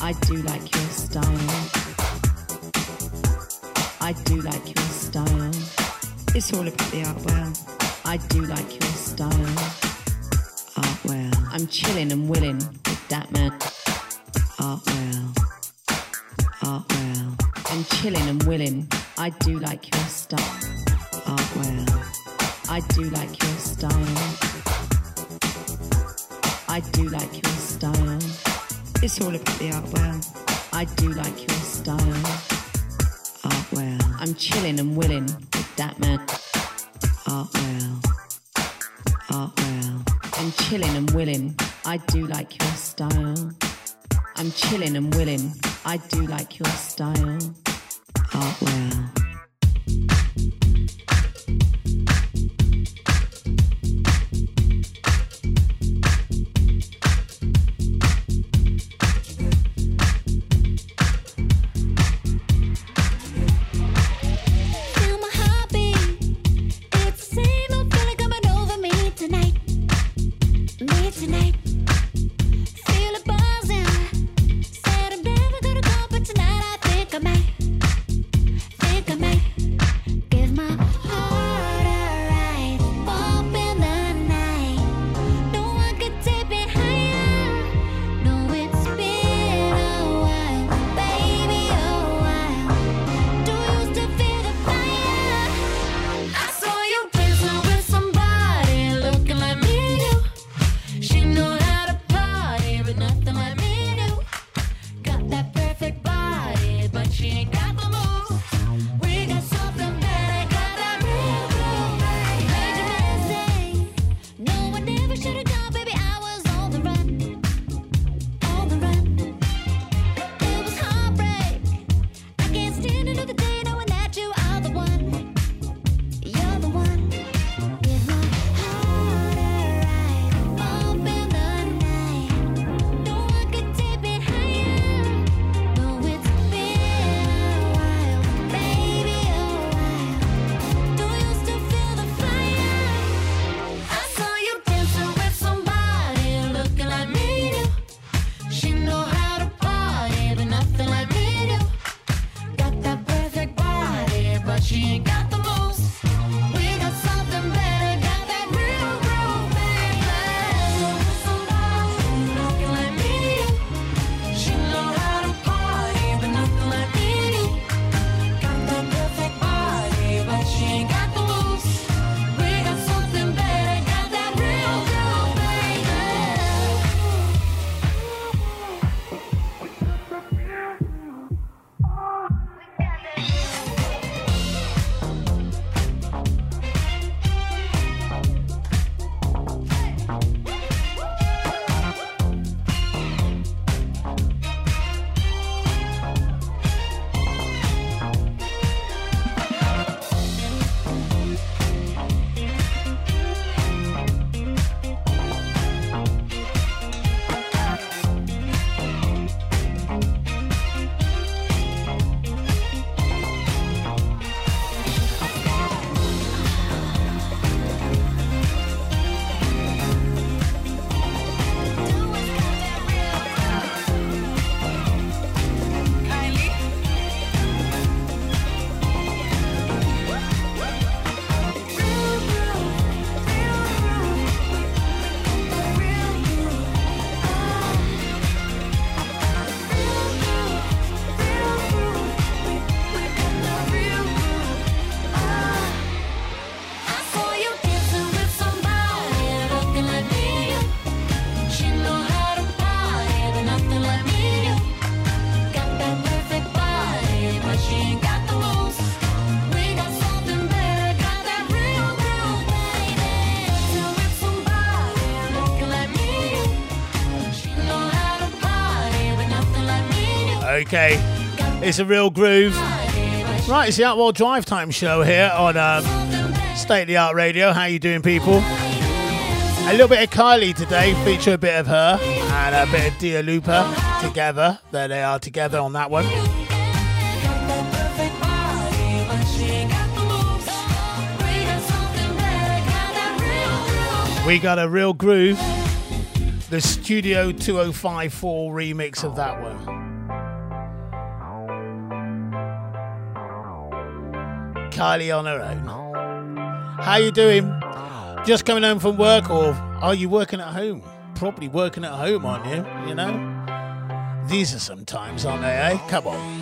I do like your style. I do like your style. It's all about the art well. I do like your style. Art well. I'm chilling and willing with that man. Art well. Art well. I'm chilling and willing. I do like your style. Art well. I do like your style. I do like your style. It's all about the art well. I do like your style. Art well. I'm chilling and willing with that man. Art well. Art well. I'm chilling and willing. I do like your style. I'm chilling and willing. I do like your style. Art Okay, it's a real groove. Right, it's the Outworld Drive Time show here on um, State of the Art Radio. How you doing, people? A little bit of Kylie today, feature a bit of her and a bit of Dua Lipa together. There they are together on that one. We got a real groove. The Studio 2054 remix of that one. Kylie on her own. How you doing? Just coming home from work, or are you working at home? Probably working at home, aren't you? You know, these are some times, aren't they? Eh? Come on.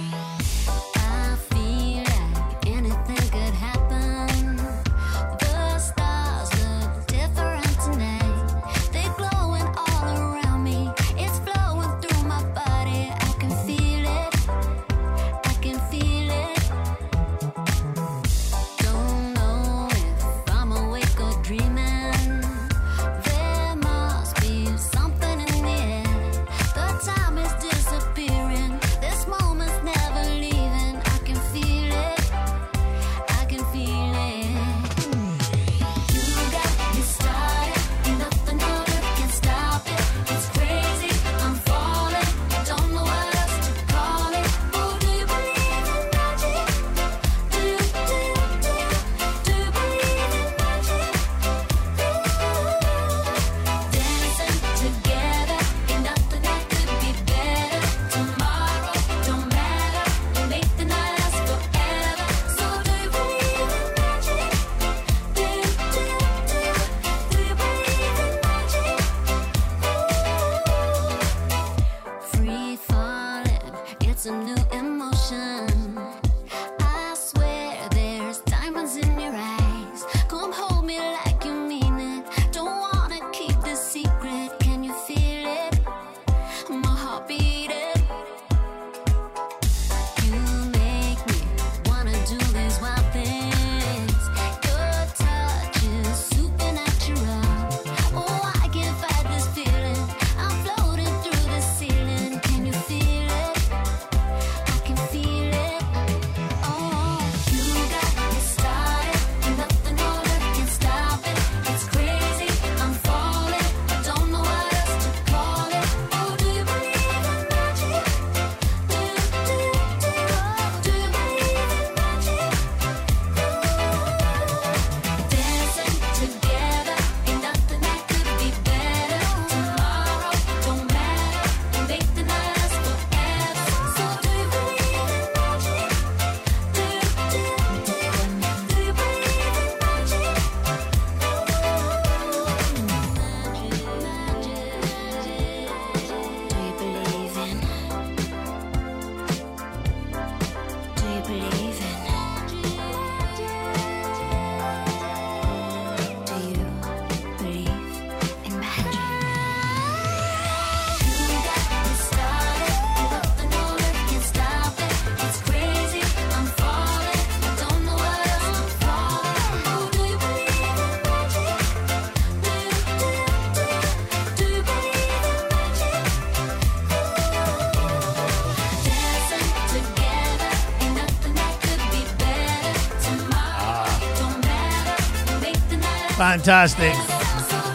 Fantastic.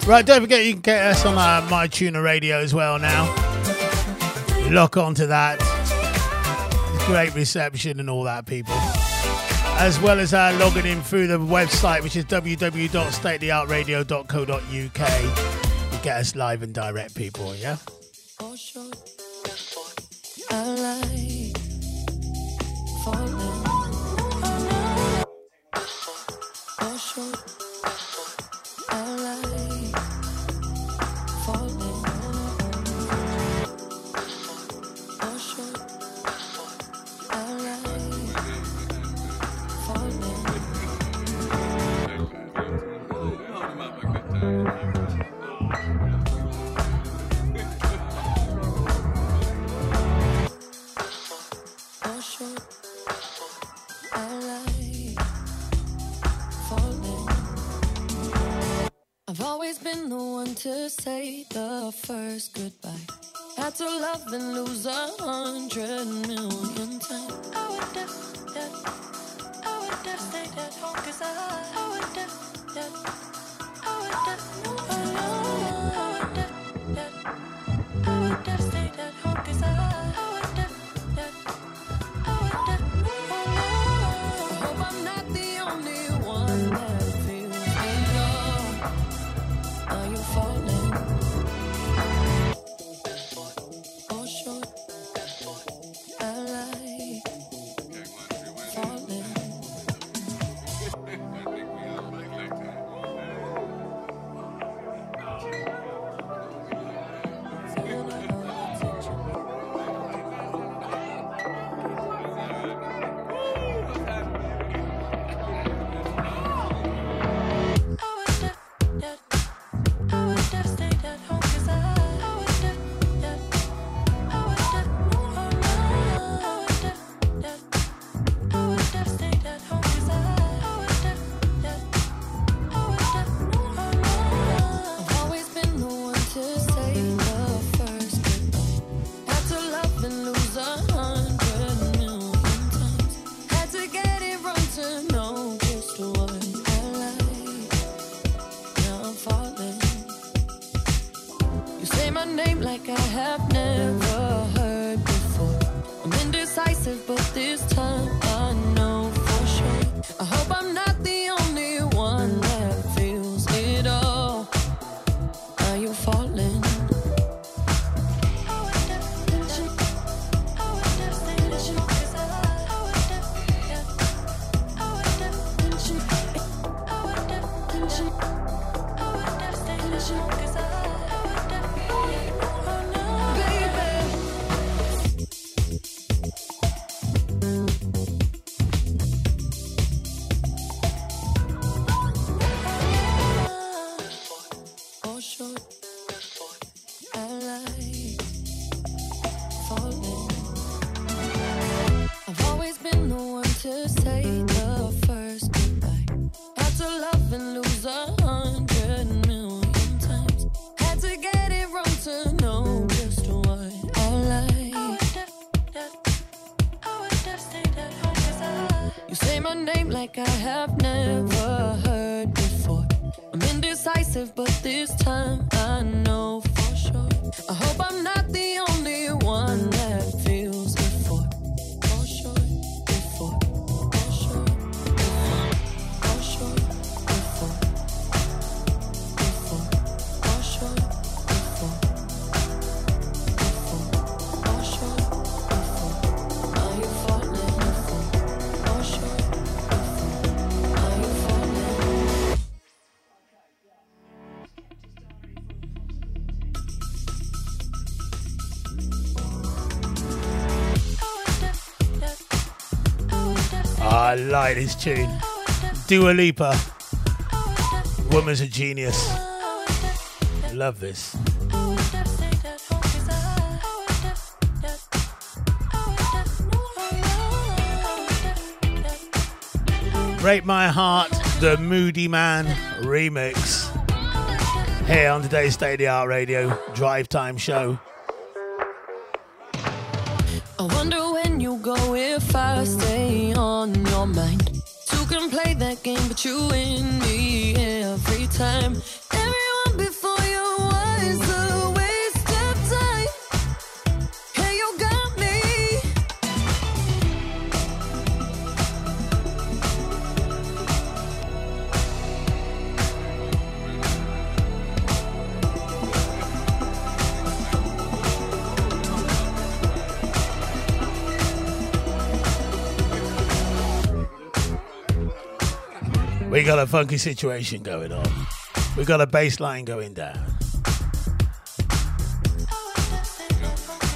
Right, don't forget you can get us on uh, myTuner radio as well now. Lock on to that. Great reception and all that, people. As well as uh, logging in through the website, which is www.statetheartradio.co.uk. You get us live and direct, people, yeah? Like this tune. Dua Lipa. Woman's a genius. Love this. Break My Heart, the Moodymann remix. Here on today's State of the Art Radio Drive Time Show. But you win me every time. Got a funky situation going on. We got a bass line going down.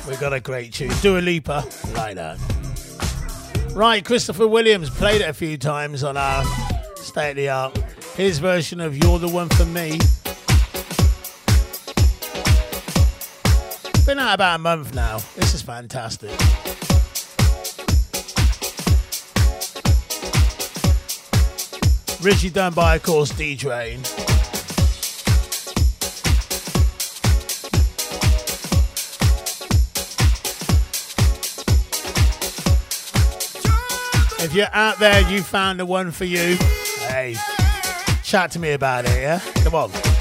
We got a great tune. Dua Lipa, like that. Right, Christopher Williams played it a few times on our State of the Art. His version of You're the One for Me. Been out about a month now. This is fantastic. Richie done by, of course, D Train. If you're out there, you found the one for you. Hey, chat to me about it, yeah? Come on.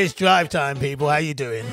It's drive time, people. How you doing?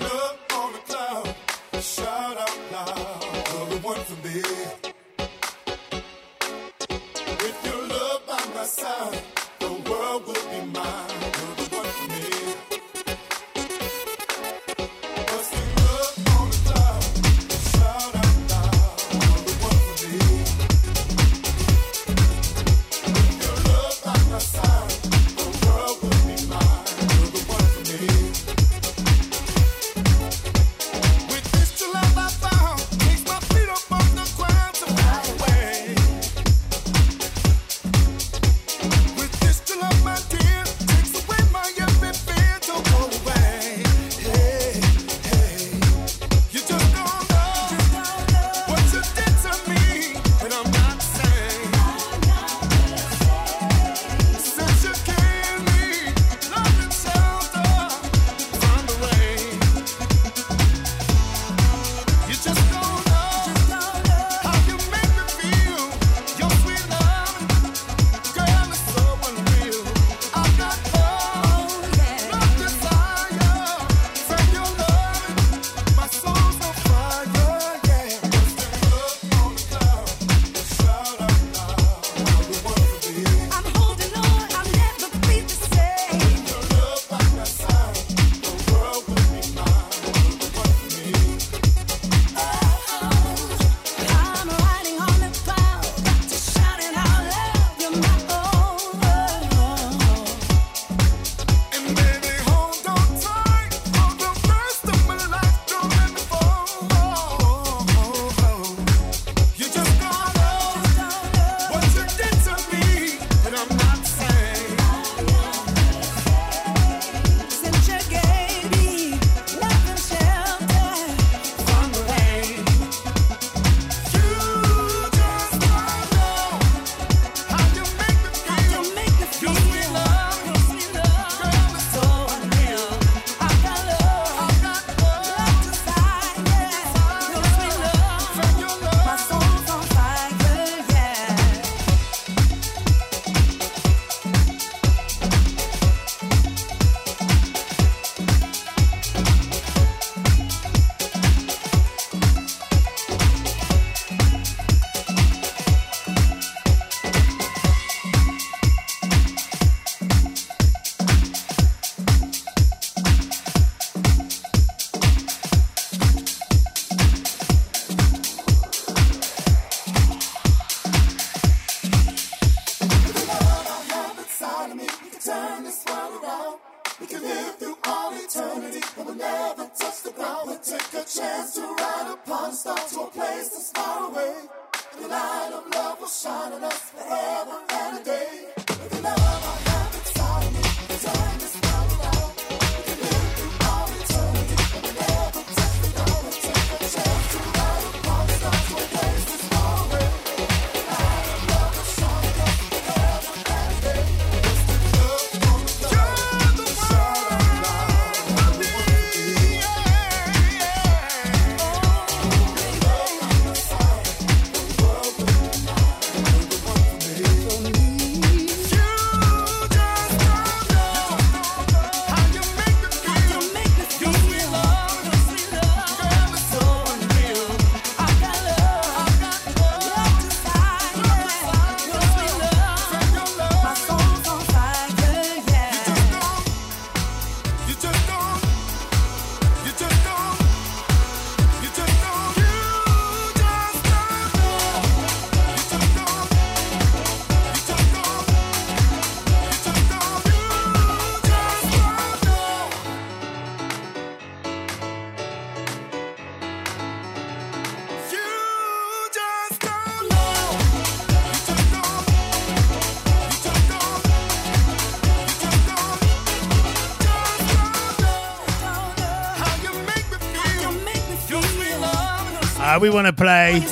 We want to play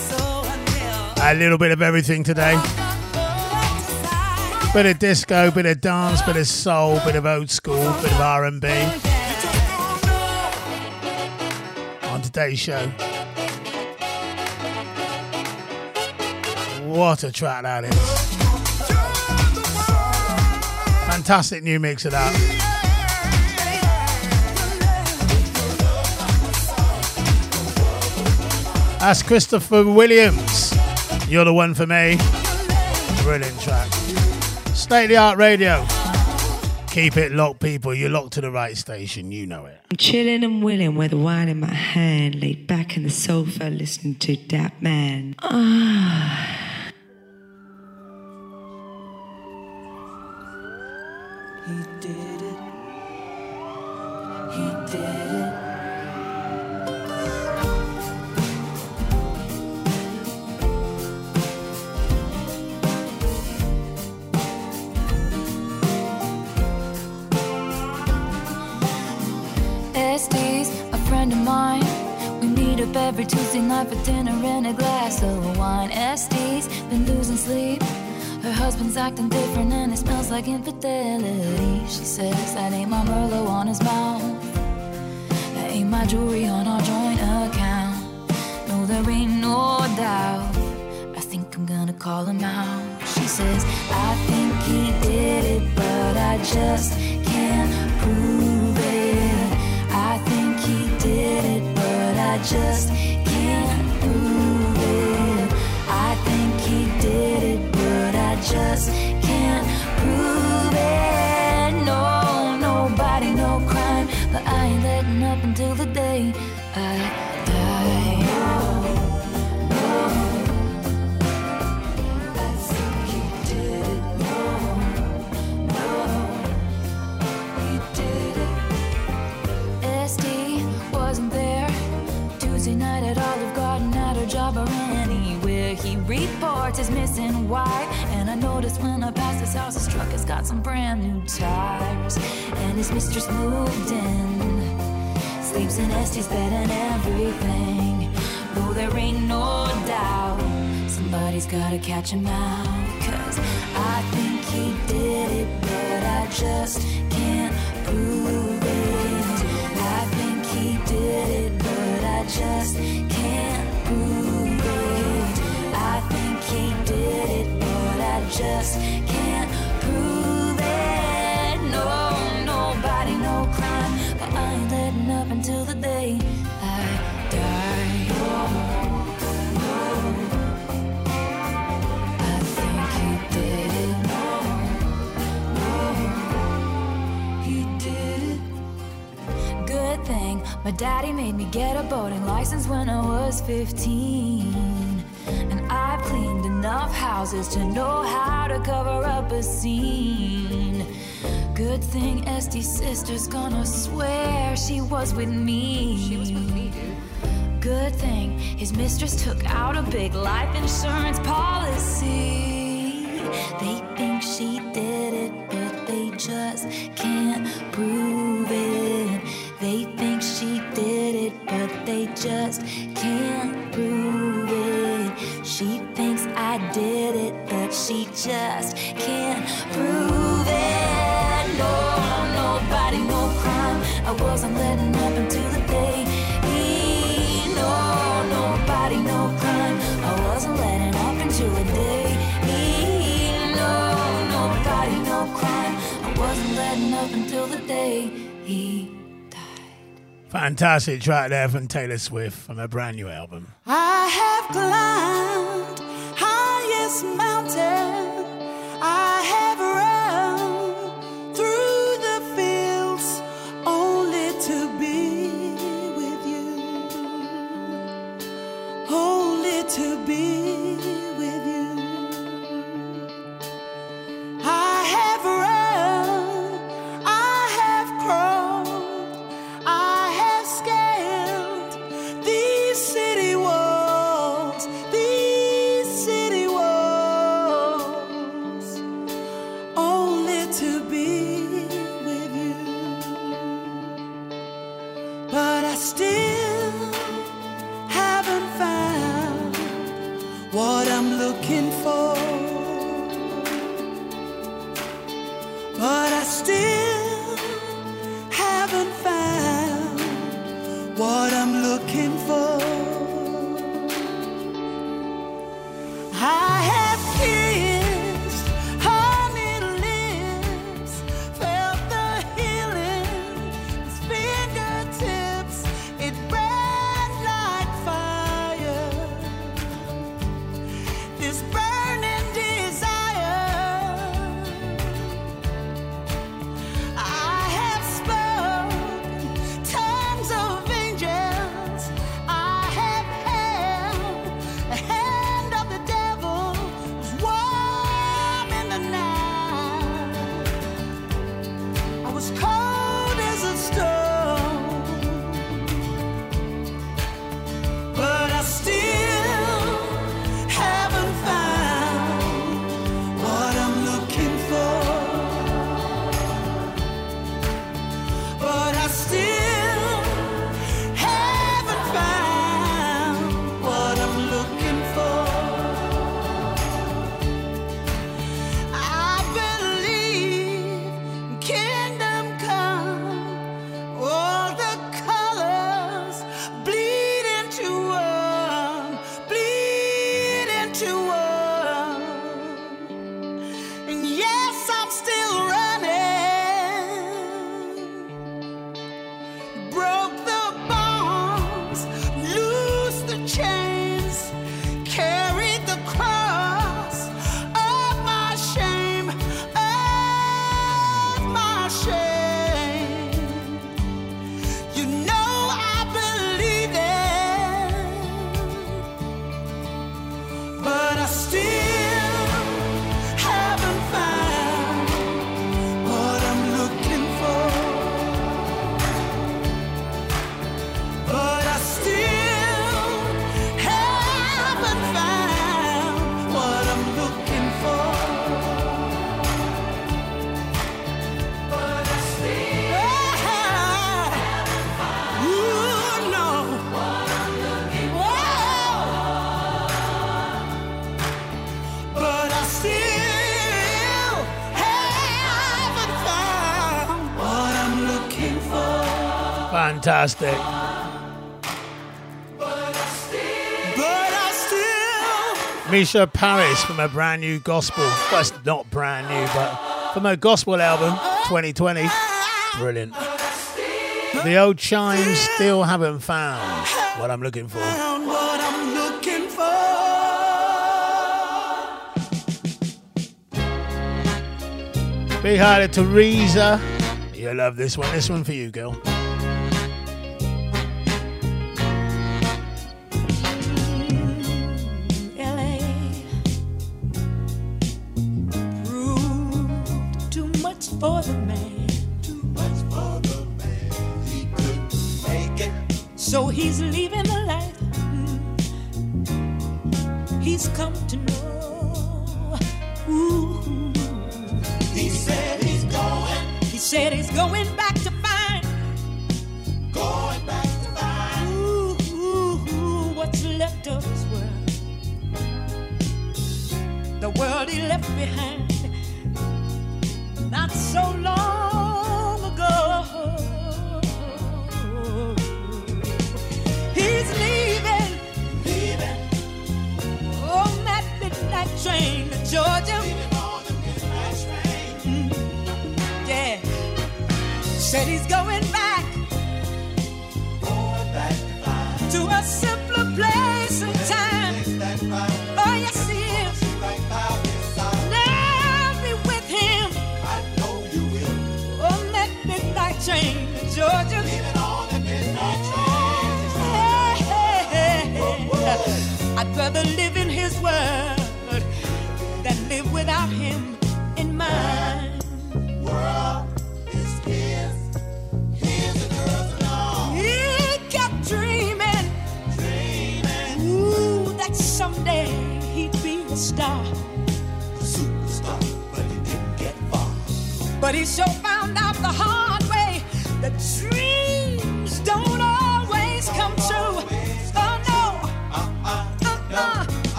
a little bit of everything today. Bit of disco, bit of dance, bit of soul, bit of old school, bit of R&B. On today's show. What a track that is. Fantastic new mix of that. That's Christopher Williams. You're the one for me. Brilliant track. State of the art radio. Keep it locked, people. You're locked to the right station. You know it. I'm chilling and willing with wine in my hand, laid back in the sofa, listening to that man. Ah. Night for dinner and a glass of wine. Este's been losing sleep. Her husband's acting different and it smells like infidelity. She says that ain't my Merlot on his mouth. That ain't my jewelry on our joint account. No, there ain't no doubt. I think I'm gonna call him out. She says, I think he did it, but I just can't prove it. I think he did it, but I just wife, and I noticed when I passed his house, his truck has got some brand new tires, and his mistress moved in. Sleeps in Este's bed and everything. Though there ain't no doubt. Somebody's gotta catch him out. Cause I think he did it, but I just can't prove it. I think he did it, but I just can't did it, but I just can't prove it. No, nobody, no crime. But I ain't letting up until the day I die. I think he did. He did. Good thing my daddy made me get a boating license when I was 15. And enough houses to know how to cover up a scene. Good thing Este's sister's gonna swear she was with me. She was with me, dude. Good thing his mistress took out a big life insurance policy. They think she did it, but they just can't prove it. They think she did it, but they just just can't prove it. No, nobody, no crime. I wasn't letting up until the day. he. no, nobody, no crime. I wasn't letting up until the day. E, no, nobody, no crime. I wasn't letting up until the day. He died. Fantastic track there from Taylor Swift from her brand new album. I have climbed fantastic. Mica Paris from her brand new gospel. Well, it's not brand new, but from her gospel album 2020. Brilliant. The old chimes still haven't found what I'm looking for. Big hi to Teresa. You love this one. This one for you, girl.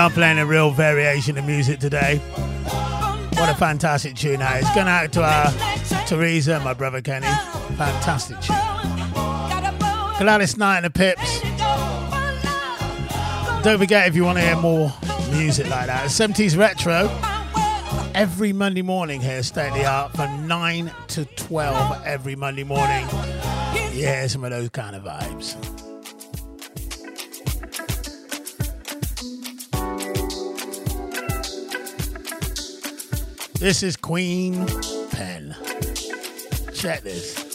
are playing a real variation of music today. What a fantastic tune that is. Going out to our Teresa, my brother Kenny. Fantastic tune. Gladys Knight and the Pips. Don't forget if you want to hear more music like that. 70s Retro. Every Monday morning here, State of the Art, from 9 to 12 every Monday morning. Yeah, some of those kind of vibes. This is Queen Pen. Check this.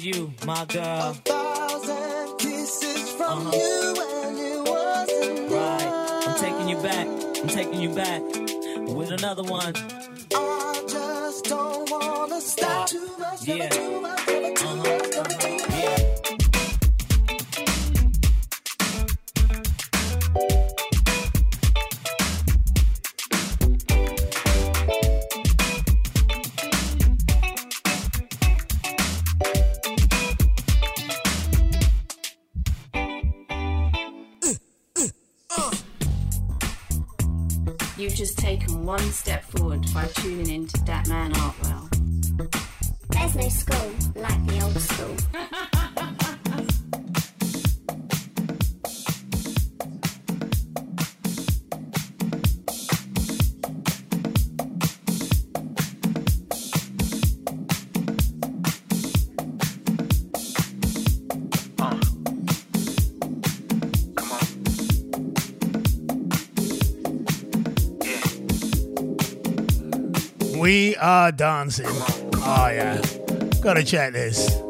to you, my girl. You've just taken one step forward by tuning into Dat Man Artwell. There's no school like the old school. Ah, dancing. Oh, yeah. Gotta check this.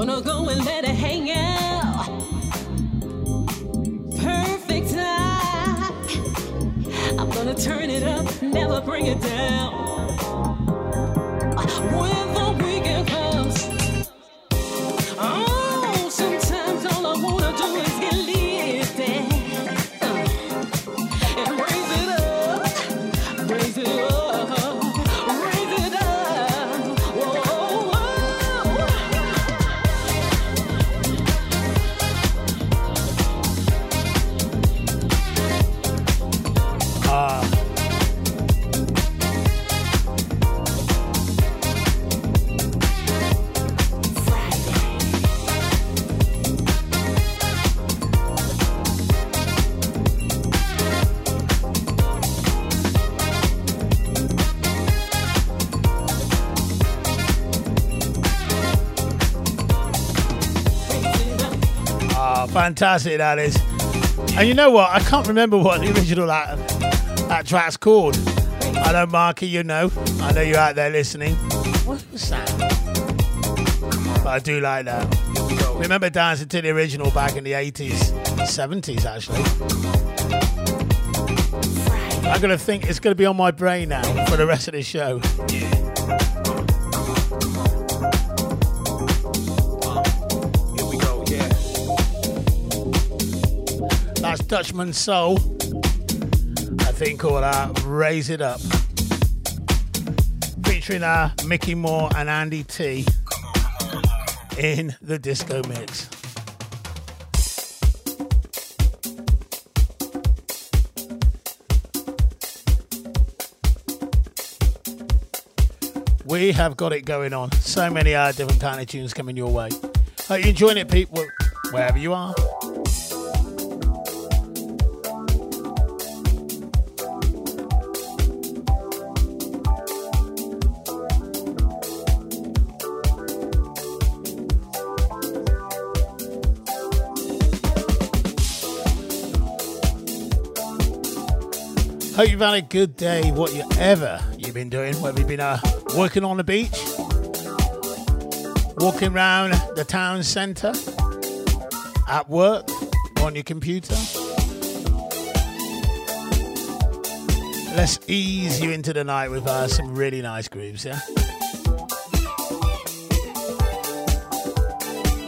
Wanna go and let it hang out. Perfect time. I'm gonna turn it up, never bring it down. Fantastic, that is. And you know what? I can't remember what the original that, that track's called. I know, Marky, you know. I know you're out there listening. What was that? But I do like that. Remember dancing to the original back in the 80s, 70s, actually. I'm going to think it's going to be on my brain now for the rest of the show. Dutchman Soul. I think called uh, Raise It Up. Featuring uh, Mickey Moore and Andy T in the disco mix. We have got it going on. So many uh, different kind of tunes coming your way. Hope you enjoying it, people, wherever you are. Hope you've had a good day, whatever you ever you've been doing, whether you've been uh, working on the beach, walking around the town centre, at work, on your computer. Let's ease you into the night with uh, some really nice grooves, yeah?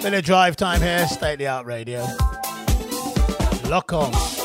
Bit of drive time here, state the art radio. Lock on.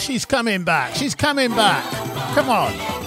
She's coming back. She's coming back. Come on.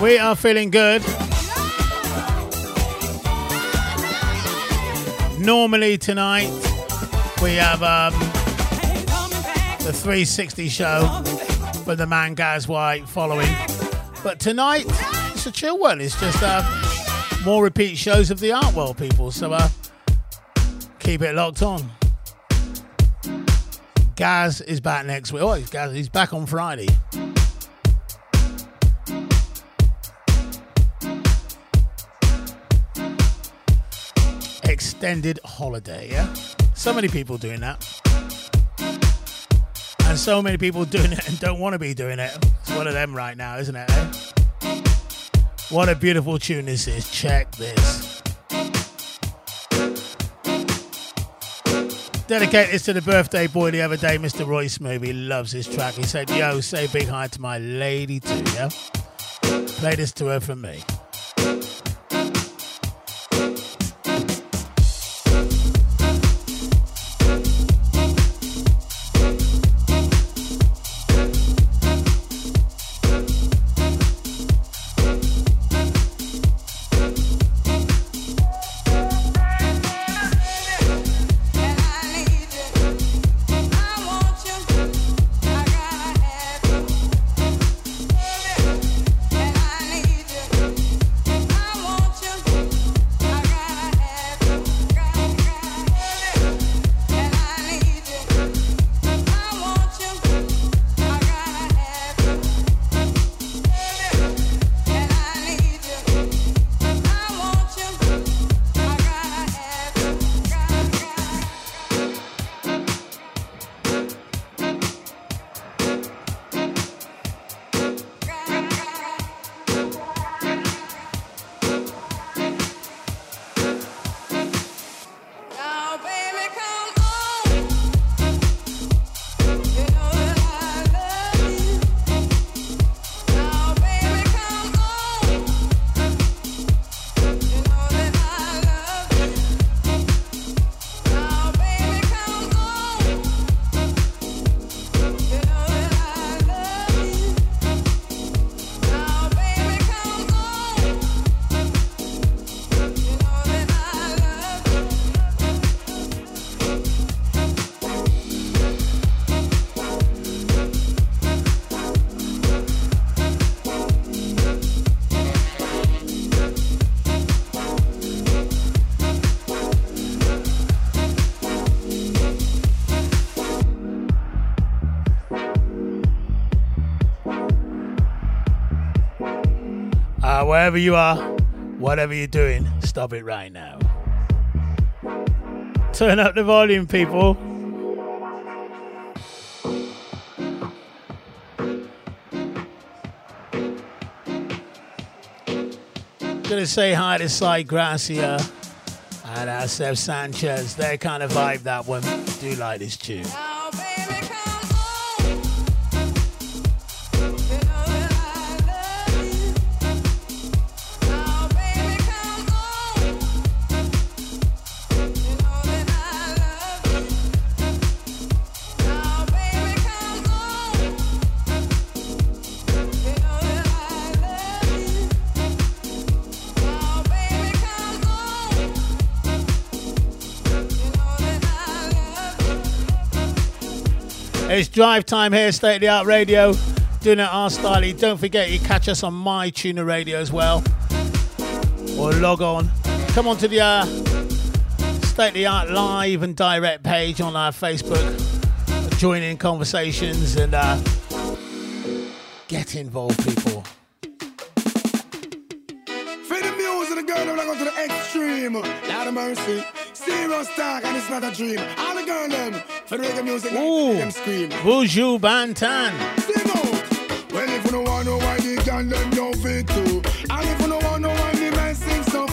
We are feeling good. Normally tonight we have um, the 360 show for the man Gaz White following, but tonight it's a chill one. It's just uh, more repeat shows of the art world, people. So uh, keep it locked on. Gaz is back next week. Oh, Gaz, he's back on Friday. Extended holiday, yeah? So many people doing that. And so many people doing it and don't want to be doing it. It's one of them right now, isn't it? Eh? What a beautiful tune this is. Check this. Dedicate this to the birthday boy the other day, Mr. Royce Move. He loves this track. He said, Yo, say big hi to my lady too, yeah? Play this to her from me. Wherever you are, whatever you're doing, stop it right now. Turn up the volume, people. Gonna say hi to Cy Gracia and uh, Seb Sanchez. They kind of vibe that one. Do like this tune. It's drive time here, State of the Art Radio, doing it our style. Don't forget, you catch us on myTuner radio as well, or log on. Come on to the uh, State of the Art live and direct page on our Facebook. Join in conversations and uh, get involved, people. For the music the girls them go to the extreme. Of mercy. Serious talk and it's not a dream. All the girls them for reggae music, Ooh. them scream. Buju Banton. Well, if you don't want no why the girl them don't fit too. And if you don't want no why the man sing so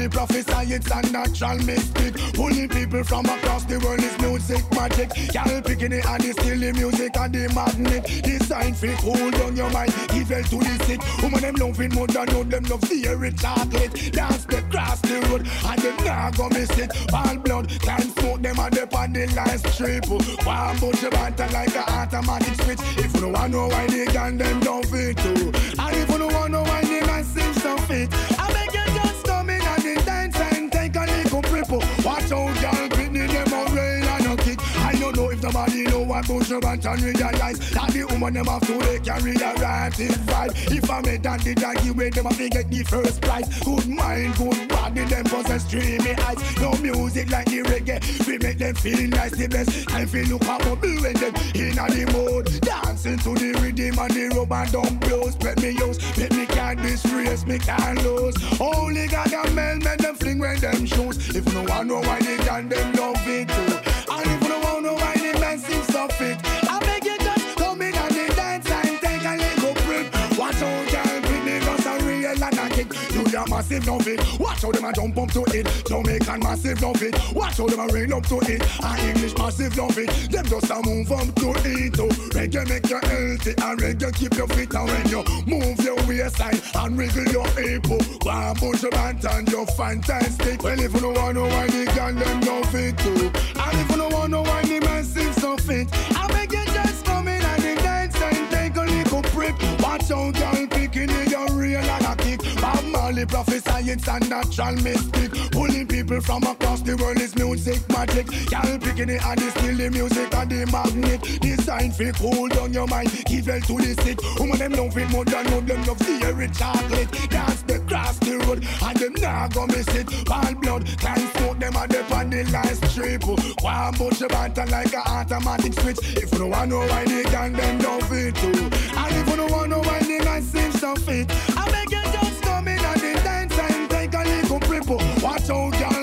Marley prophesy it's a natural mystic. Pulling people from across the world is music magic. Girl, picking it and it's still the music and the magnet. Design fit, hold on your mind, evil to the sick. Woman them loving more than know them love fairy chocolate. Dance the cross the road and them nah go miss it. All blood can't smoke them and up on the last strip. One bunch of banter like a automatic switch. If you don't want know why they gun them don't fit too. And if you don't want know why they man seem so fit. Watch nobody know what Bush and can realize that the woman them have to they carry a ranting vibe. If I made that the draggy way, them have to get the first prize. Good mind, good body, them possess dreamy eyes. No music like the reggae, we make them feel nice. The best time feel look bubble when them in the mood. Dancing to the rhythm and the rubber dump blows. Let me use, let me can't disgrace, me can't lose. Only got a man, make them fling when them shoes. If don't want know why they can, them love it too. Know why massive love it. Watch how them a jump up to it. Jamaican massive love it. Watch how them a rain up to it. And English massive love it. Them just a move up to it. Oh, reggae make you healthy and reggae keep you fit. And when you move your waistline and wiggle your hip, oh, go and push your band and you're fantastic. Well, if you don't want no wine, the girl them don't fit too. And if you don't want no wine, the man seems so fit. I beg you just come in and the dance and take a little prep. Watch out, girl, Bob Marley prophesy it's a natural mystic. Pulling people from across the world is music magic. Girl, picking it and it's still the music and the magnet. Design for cool down your mind, evil to the sick. Woman them love it more than know them love fairy chocolate. Dance the cross the road and them nah go miss it. All blood can't smoke them and they on the last strip. One bunch of banter like a automatic switch. If you don't want know why they can, them don't fit too. And if you don't want know why they guys seem so fit, I beg you pripple. Watch out, girl,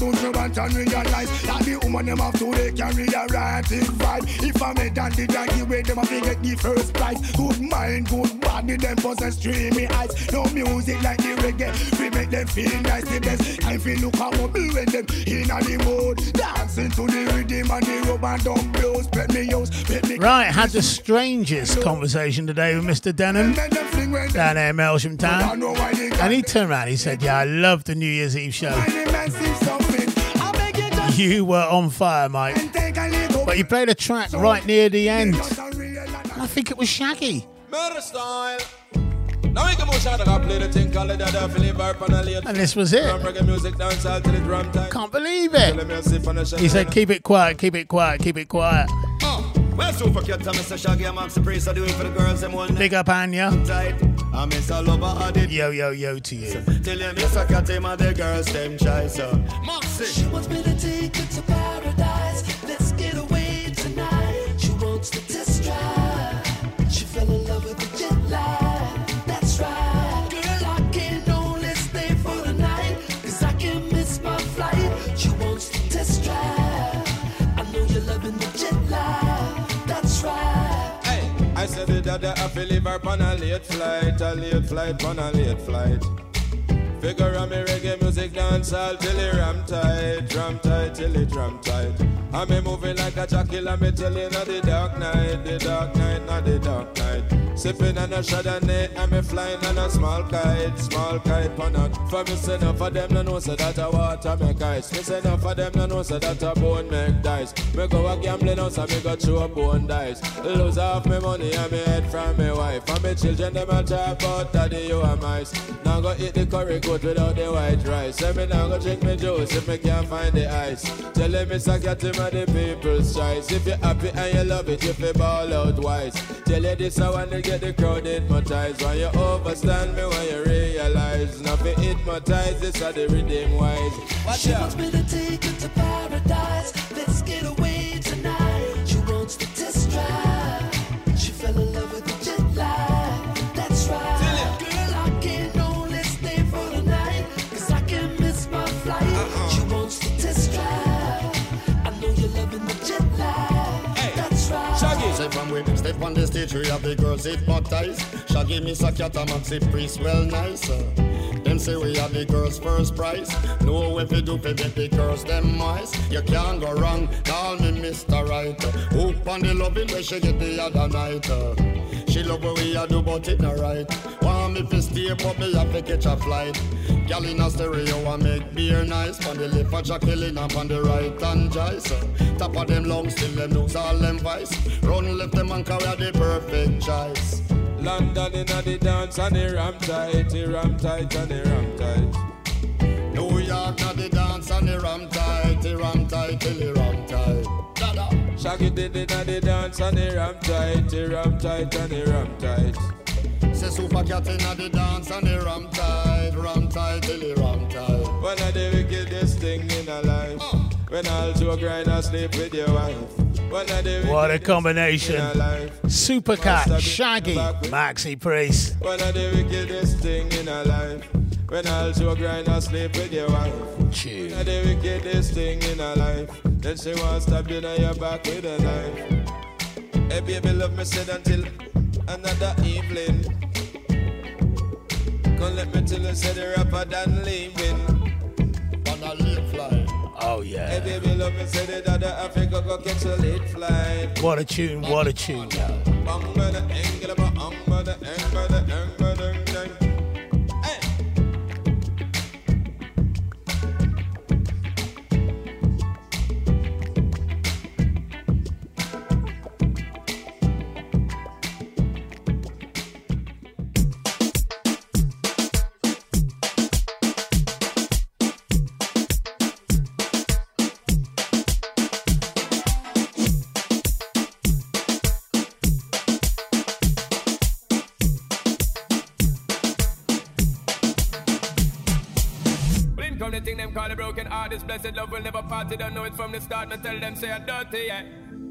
what to do and realize that the woman them have to they carry a ranting vibe. If I made that the draggy way, them have to get the first prize. Good mind, good body, them possess dreamy eyes. No music like the reggae, we make them feel nice. The best time feel look how bubble when them in a the mood. Dancing to the rhythm and the rubber dump blows. Let me use, let me Right, had the strangest conversation today with Mr. Denham down there in Melksham Town. And he turned around, he said, Yeah, I love the New Year's Eve show. You were on fire, mate. But you played a track right near the end. And I think it was Shaggy. Murder style. Now we can move shot, I play the thing called the dada, Philip Burp and. This was it. Music dance the drum time. Can't believe it. Let me sip on the shot. He said, Keep it quiet, keep it quiet, keep it quiet. Well, super cute, Mr. Shaggy, I'm Max Priest, I do it for the girls, them one Big up, Anya. Tight. I'm Mr. Lover, I did. Yo, yo, yo to you. Tell you, Mr. Cat, him and the girls, them try, so. Moxie. She wants me to take her to paradise. The dada, I feel live up on a late flight, a late flight, on a late flight. Figure on me reggae music dance all till it ram tight, ram tight till it ram tight. I'm me moving like a jackal, I'm me telling you the dark night, the dark night, not the dark night. Sipping on a Chardonnay, I'm me flying on a small kite, small kite on a. For me say enough of them no know so that a water make ice. Me say enough of them no know so that a bone make dice. Me go a gambling house and me go throw a bone dice. Lose half me money and me head from me wife. And me children them a talk about daddy you are mice. Now go eat the curry boat without the white rice. I I'm drink me juice if I can't find the ice. Tell them it's a cat him the people's choice. If you're happy and you love it, if you ball out wise. Tell you this, I want to get the crowd hypnotized. When you overstand me, when you realize now be hypnotized, this are the redeem wise. Watch she out. wants me to take her to paradise. Let's get away tonight. She wants to test drive. On the stage, we have the girls hypnotized. Shaggy, Miss Akata, Maxi Priest, well nice. uh. Them say we have the girls first prize. No if you do fi get the girls them mice. You can't go wrong. Call me Mr. Right. Hoop on the loving where she get the other night. uh. She love what we a do, but it not right. Want me fi stay, but me have to catch a flight. Gal in a stereo and make beer nice. On the left of Jacqueline up on the right and uh. Top of them lungs, still them looks all them vice. Run left them and carry the perfect choice. London in the dance and the ram tight, the ram tight and the ram tight. New York na the dance and the ram tight, the ram tight, till the ram tight. Dada. Shaggy did it and the dance and the ram tight, the ram tight and the ram tight. Say super cat inna the dance and the ram tight, ram tight, till the ram tight. One of the wickedest thing in a life. When all two grind and sleep with your wife. One of the What a combination. thing in a life. Supercat, Shaggy, Maxi Priest. One of the wickedest thing in a life. When all two grind and sleep with your wife. One of the wickedest thing in a life. Then she wants to be on your back with a knife. Hey baby, love me said until another evening. Come let me tell you, say the rapper done leaving. On a late flight. Oh yeah. Hey baby, love me say the dada Africa go catch a late flight. What a tune, what a tune. Bamba love will never part. They don't know it from the start. Me tell them say a dirty, yeah.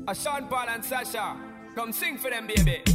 A Sean Paul and Sasha, come sing for them, baby.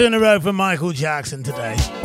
two in a row for Michael Jackson today.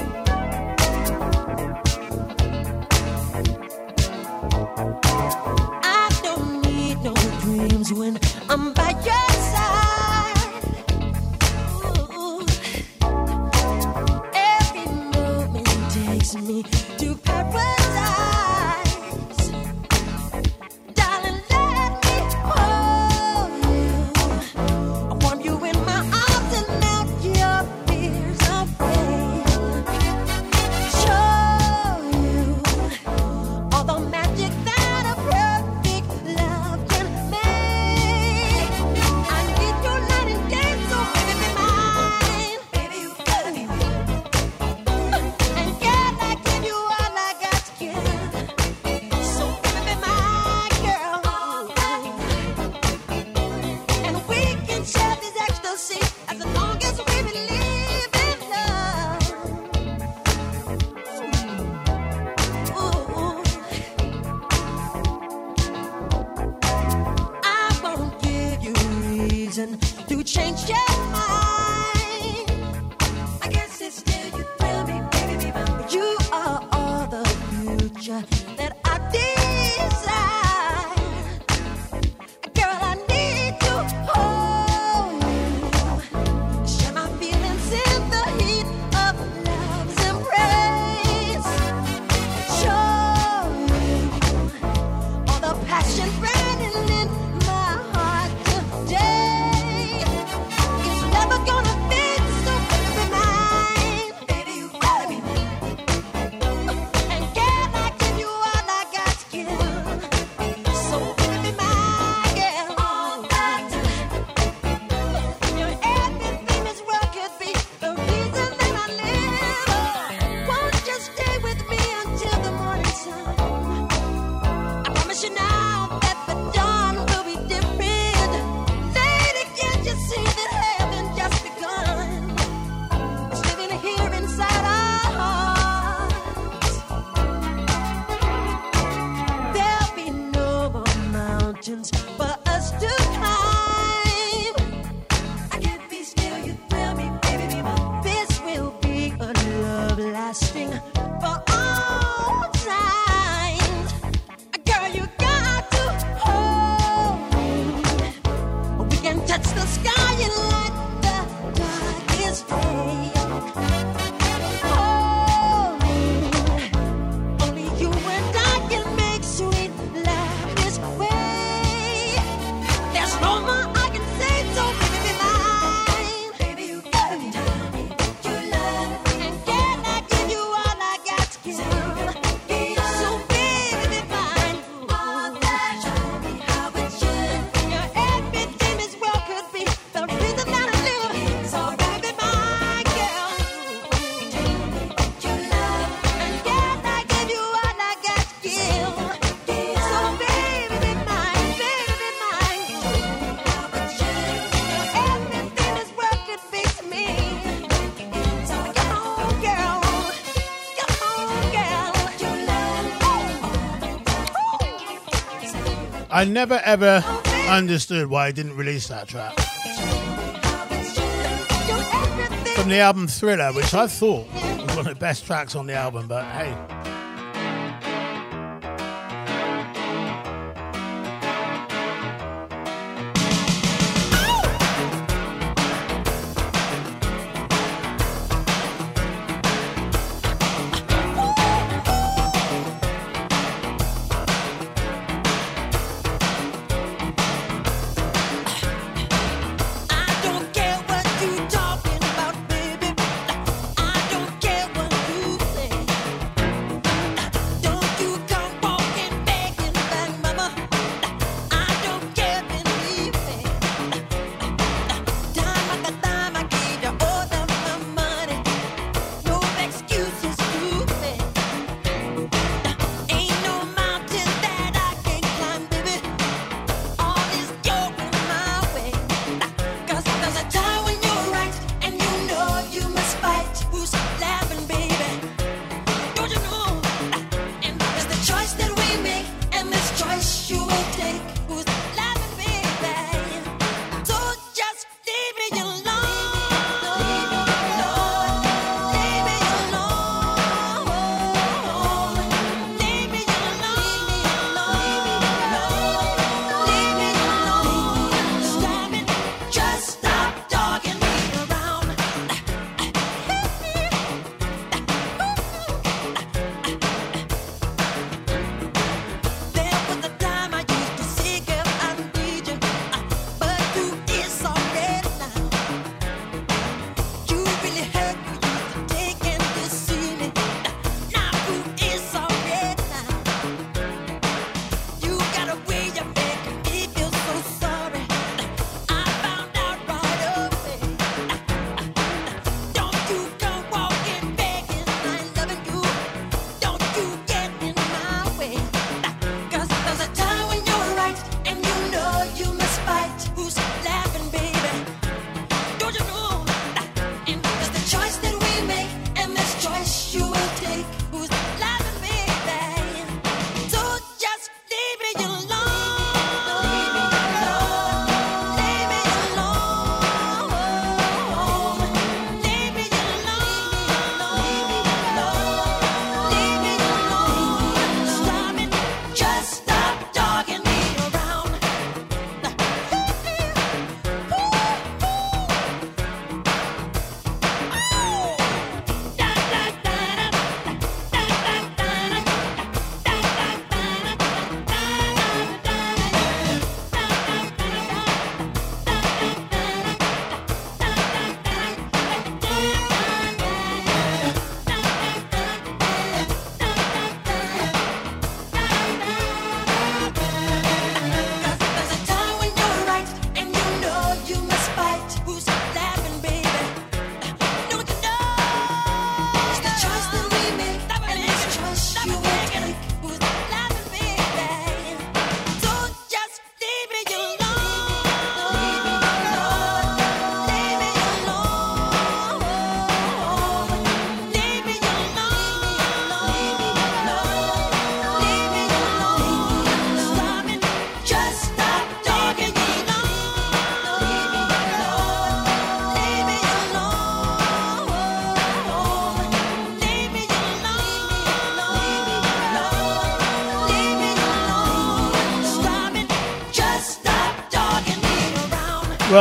I never ever understood why he didn't release that track. From the album Thriller, which I thought was one of the best tracks on the album, but hey.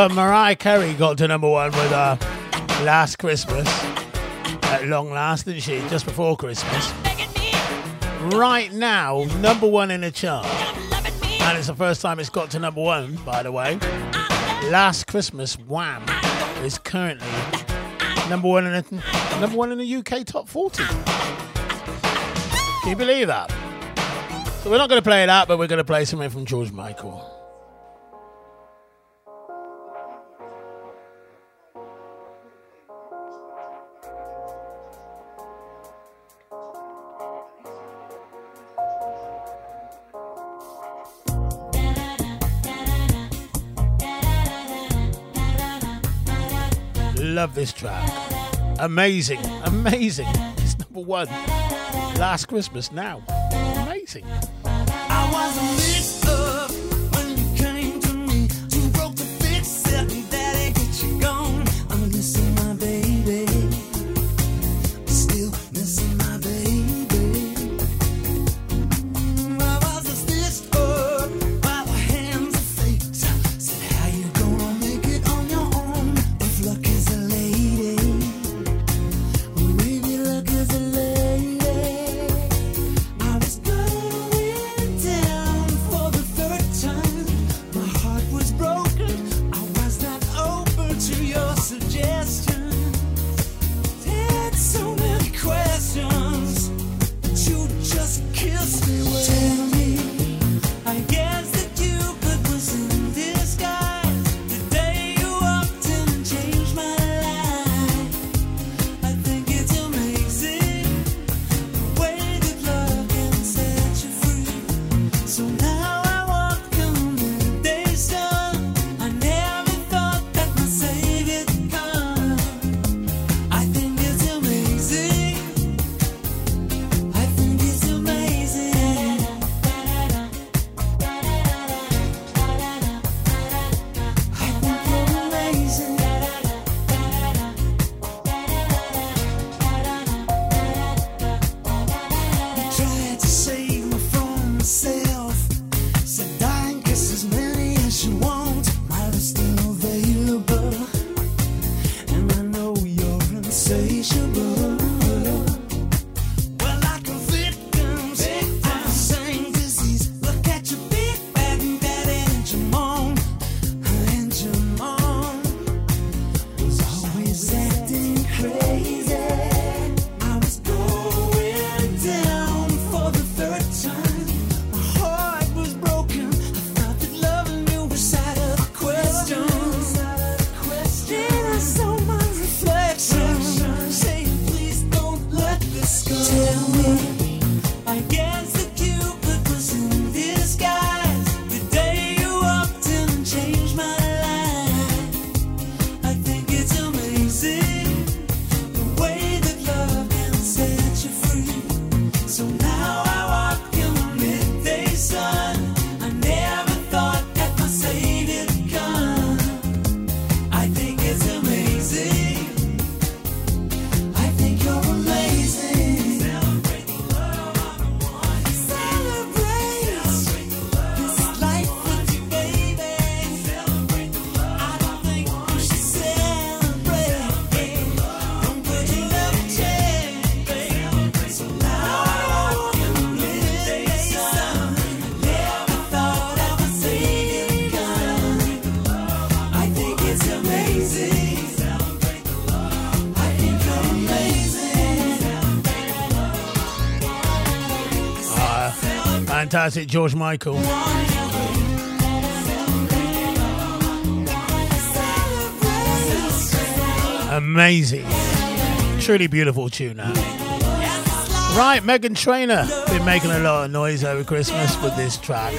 Uh, Mariah Carey got to number one with uh, Last Christmas. At long last, didn't she? Just before Christmas. Right now, number one in the chart. And it's the first time it's got to number one, by the way. Last Christmas, Wham, is currently number one in the, number one in the UK top 40. Can you believe that? So we're not going to play it out, but we're going to play something from George Michael. love this track. Amazing, amazing. It's number one. Last Christmas now. Amazing. fantastic George Michael. Amazing. Truly beautiful tune. Right, Meghan Trainor been making a lot of noise over Christmas with this track.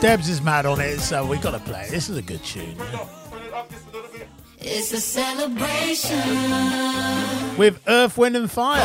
Debs is mad on it, so we gotta play. This is a good tune. It's a celebration with Earth, Wind, and Fire.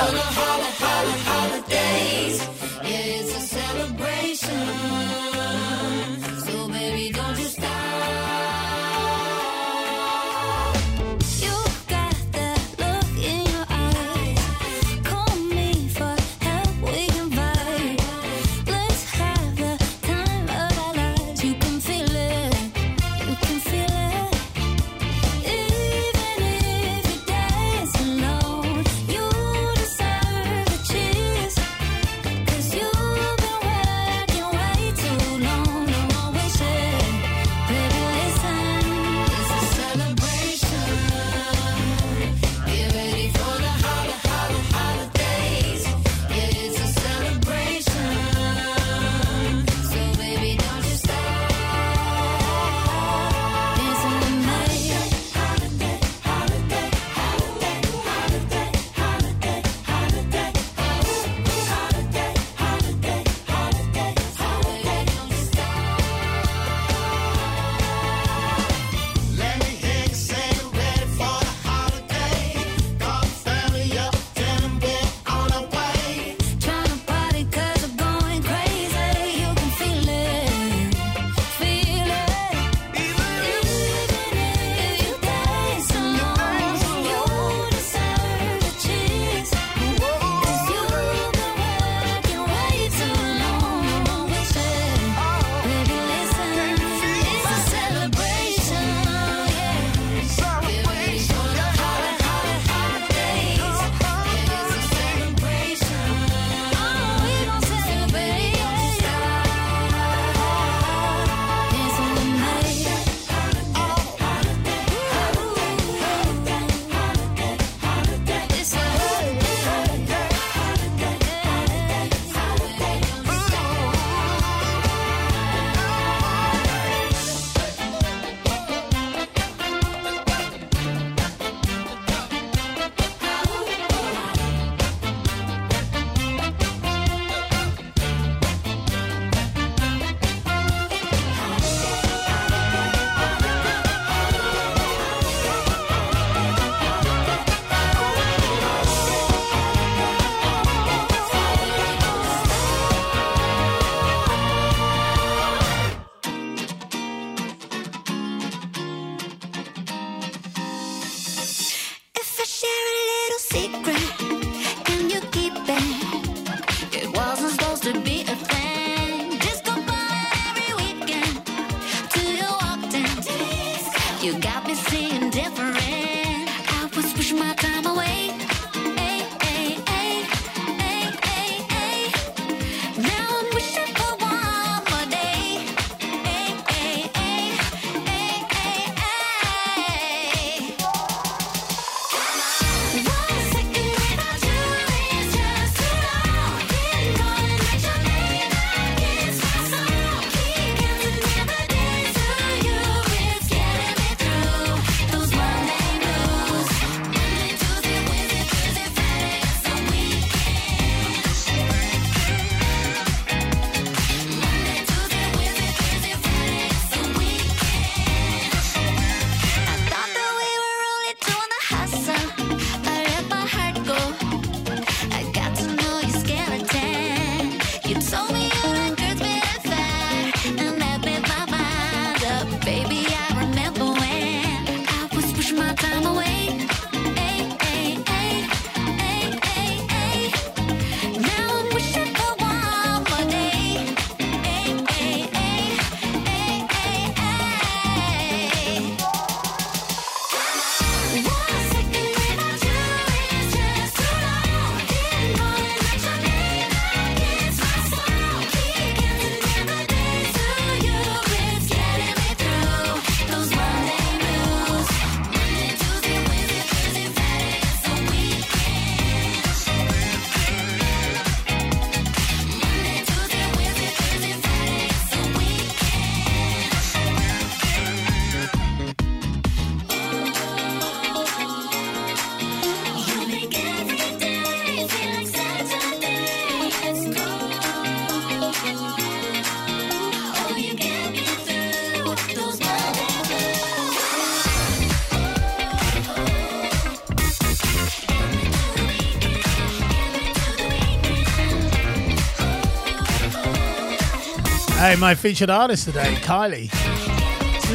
my featured artist today, Kylie.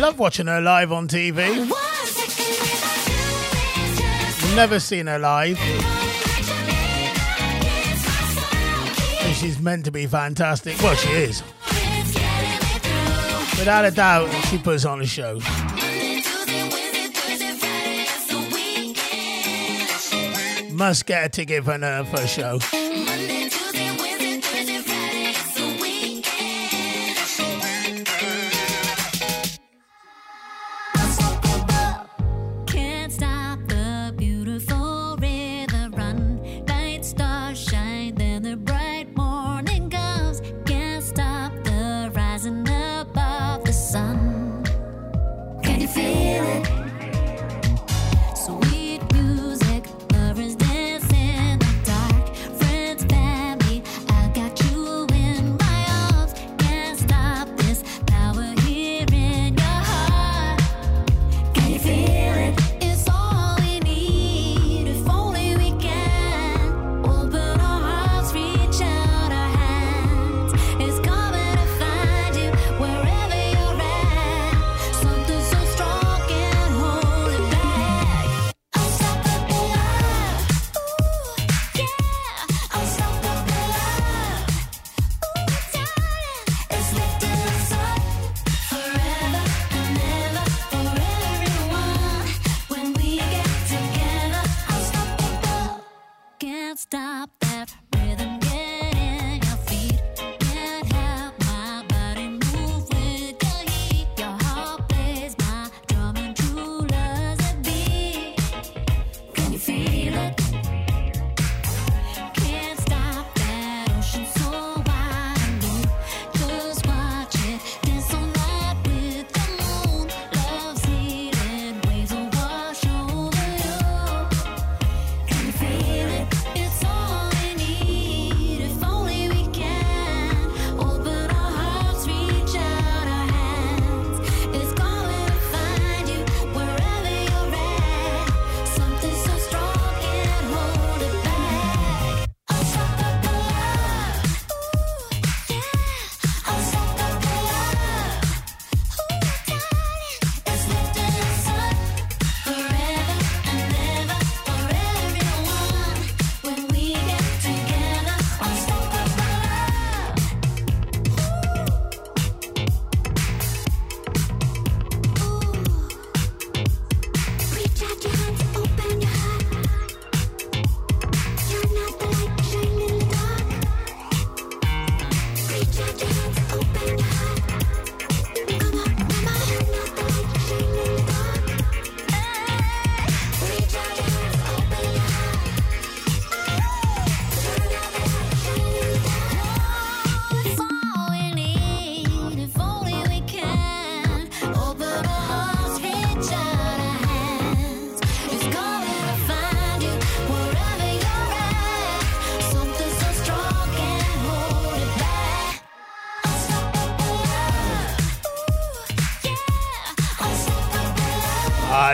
Love watching her live on TV. Never seen her live. And she's meant to be fantastic. Well, she is. Without a doubt, she puts on a show. Must get a ticket for her first show.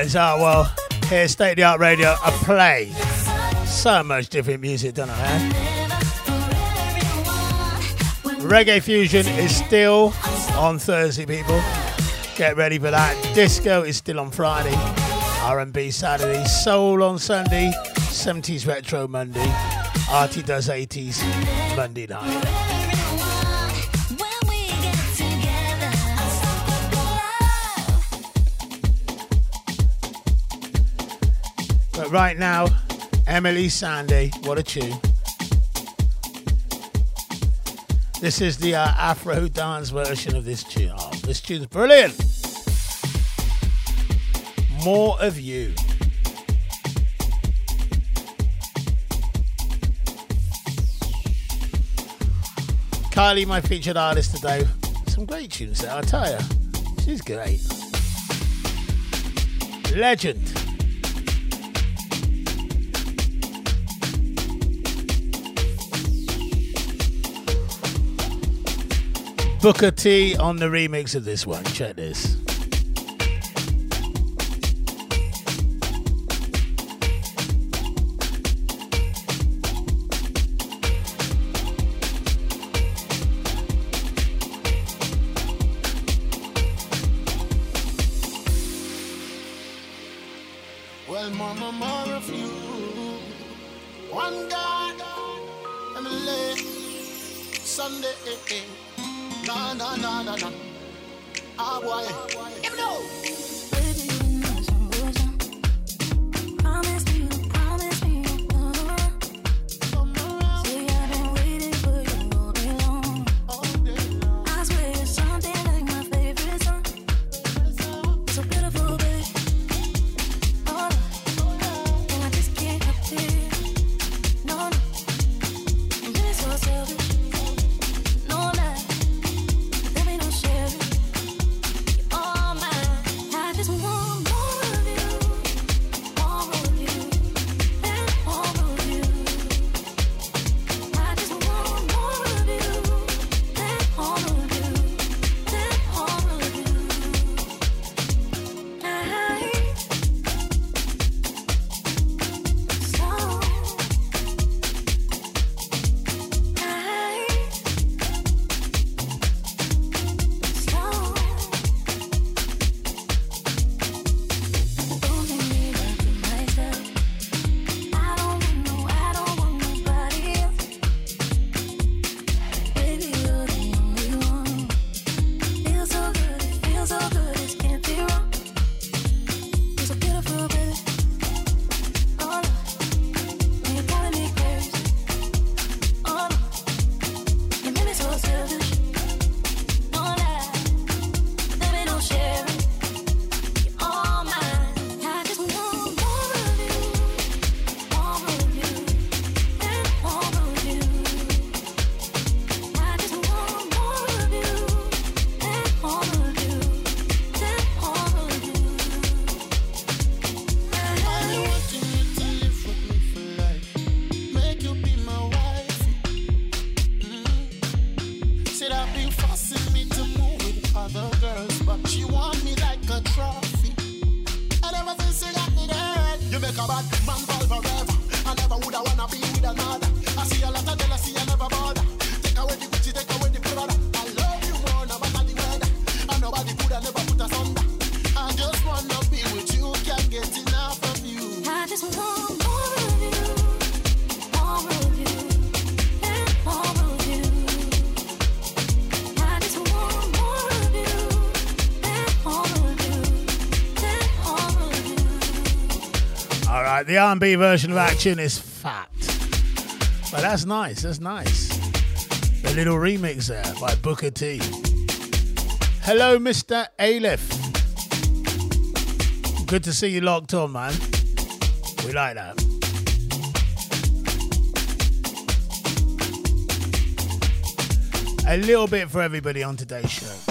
minutes. Ah, well, here, State of the Art Radio, A play so much different music, don't I? have Reggae Fusion is still on Thursday, people. Get ready for that. Disco is still on Friday. R&B Saturday. Soul on Sunday. 70s Retro Monday. Artie does 80s Monday night. Right now, Emeli Sandé, what a tune. This is the uh, Afro dance version of this tune. Oh, this tune's brilliant. More of you. Kylie, my featured artist today. Some great tunes there, I tell you. She's great. Legend. Booker T on the remix of this one. Check this. the R&B version of that tune is fat. But that's nice, that's nice. The little remix there by Booker T. Hello, Mr. Aleph. Good to see you locked on, man. We like that. A little bit for everybody on today's show.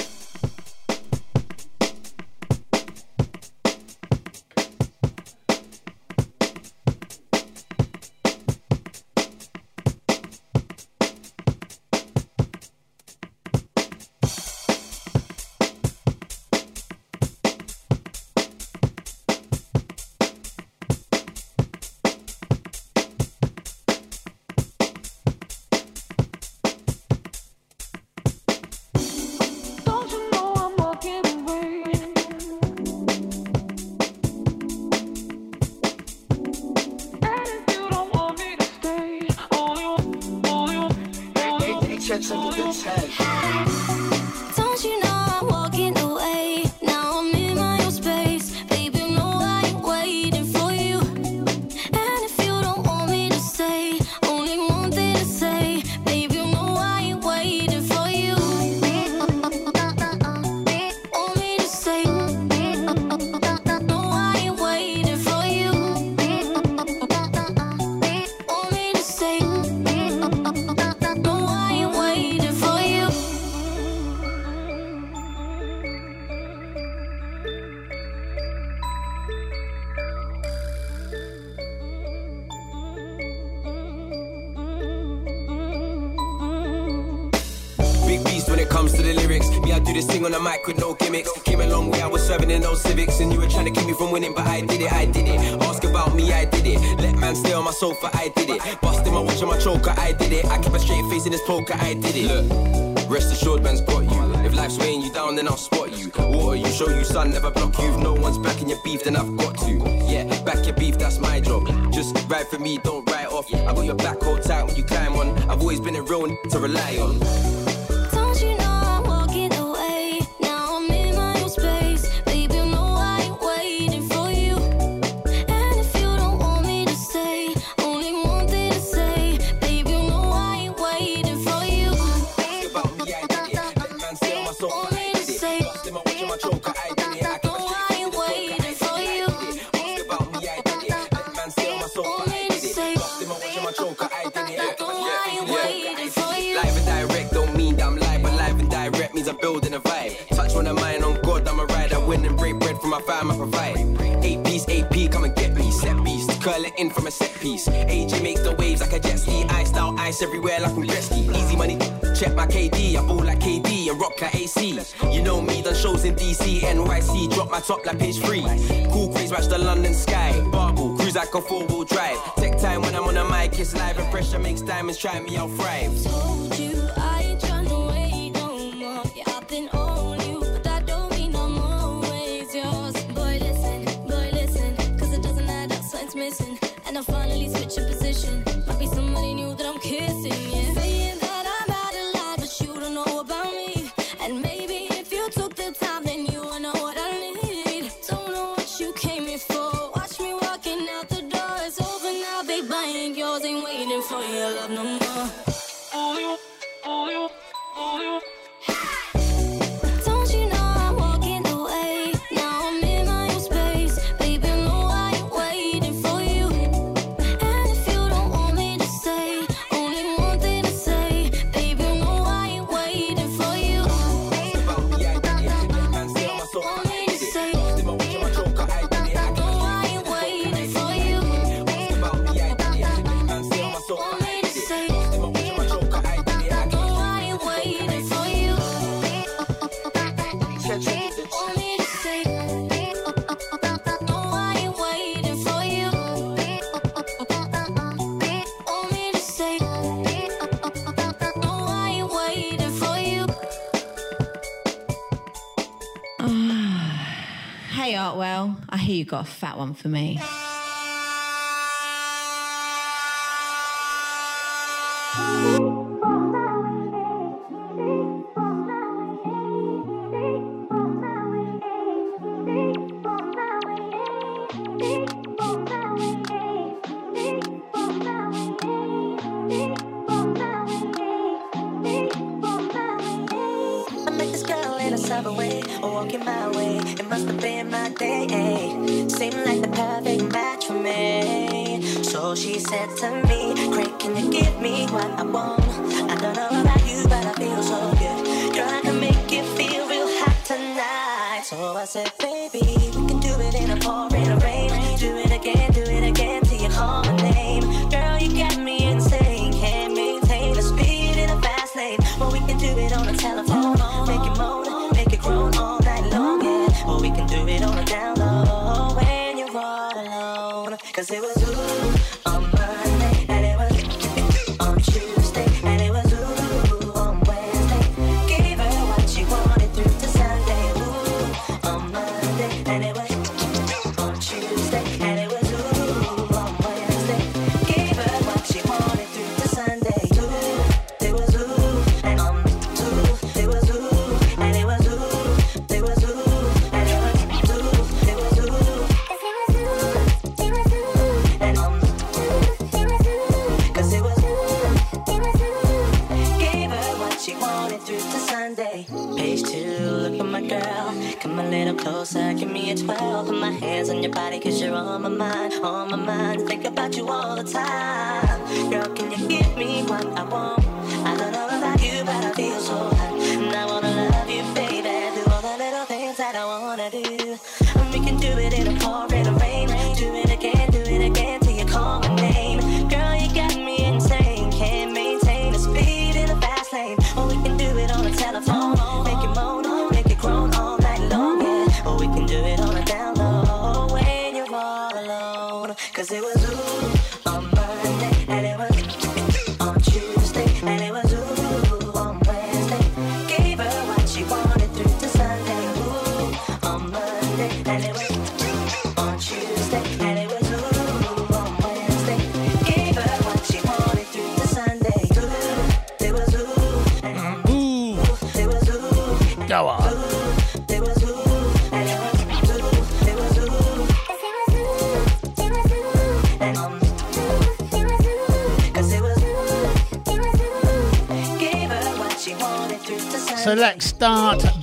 One for me.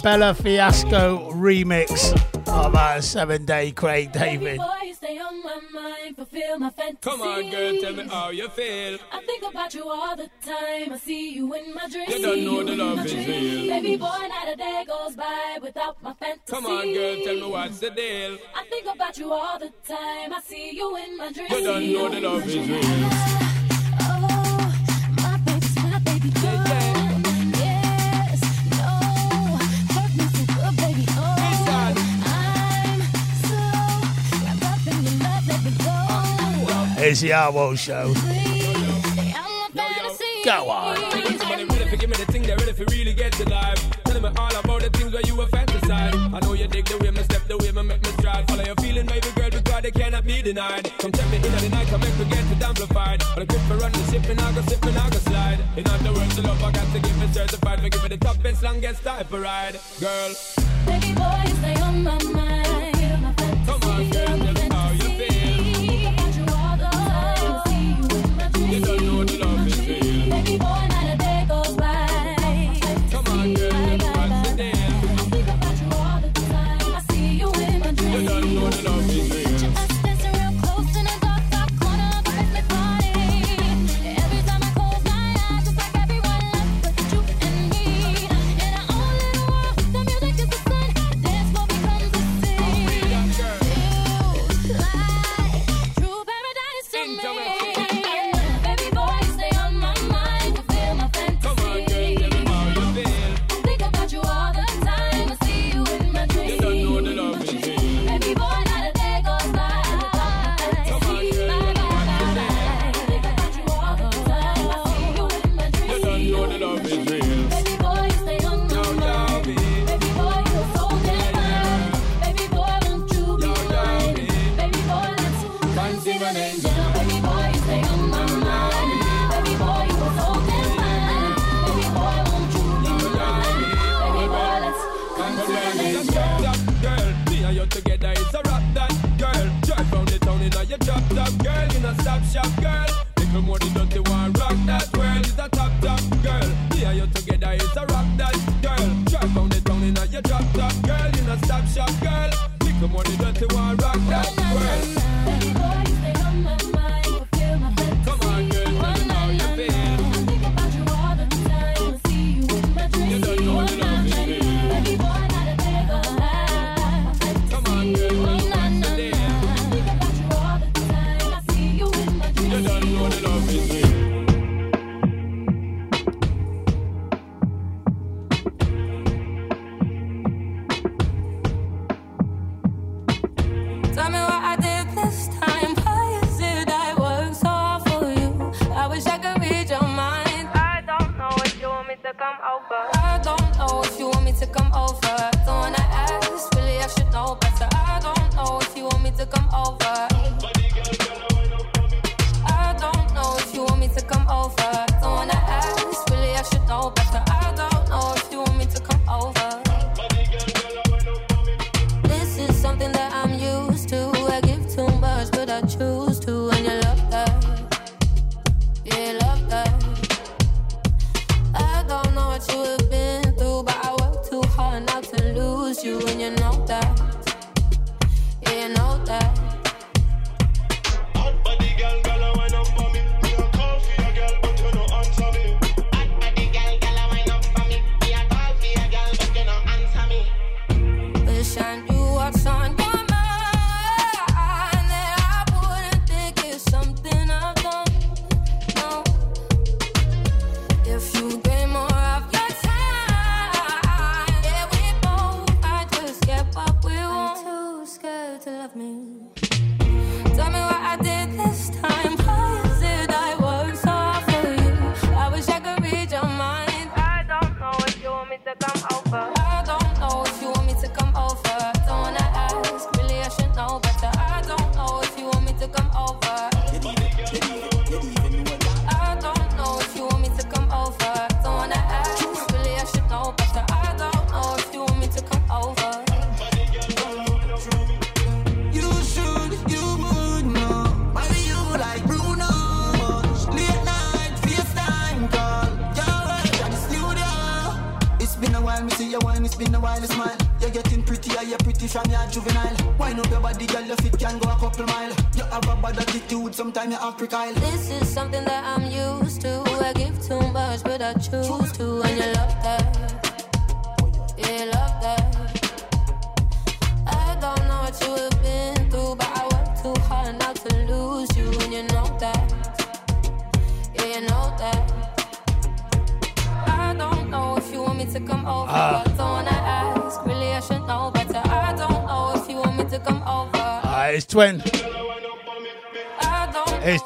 Bella Fiasco remix of our seven day Craig David. Come on, girl, tell me how you feel. I think about you all the time. I see you in my dreams. You don't know the love is real. Baby boy, not a day goes by without my fantasy. Come on, girl, tell me what's the deal. I think about you all the time. I see you in my dreams. You don't know the love is real. It's the Arwo Show. Go on. Give me the thing that really get to. Tell me all about the things where you were fantasized. I know you dig the way step, the way make me stride. Follow your feeling, baby girl, because cannot be denied. Come check me in the night, come make me get it amplified. For running, sipping, I go sipping, I go slide. In other words, the love I got to give me certified. Give me the longest type of ride, girl. Baby boy, stay on my mind.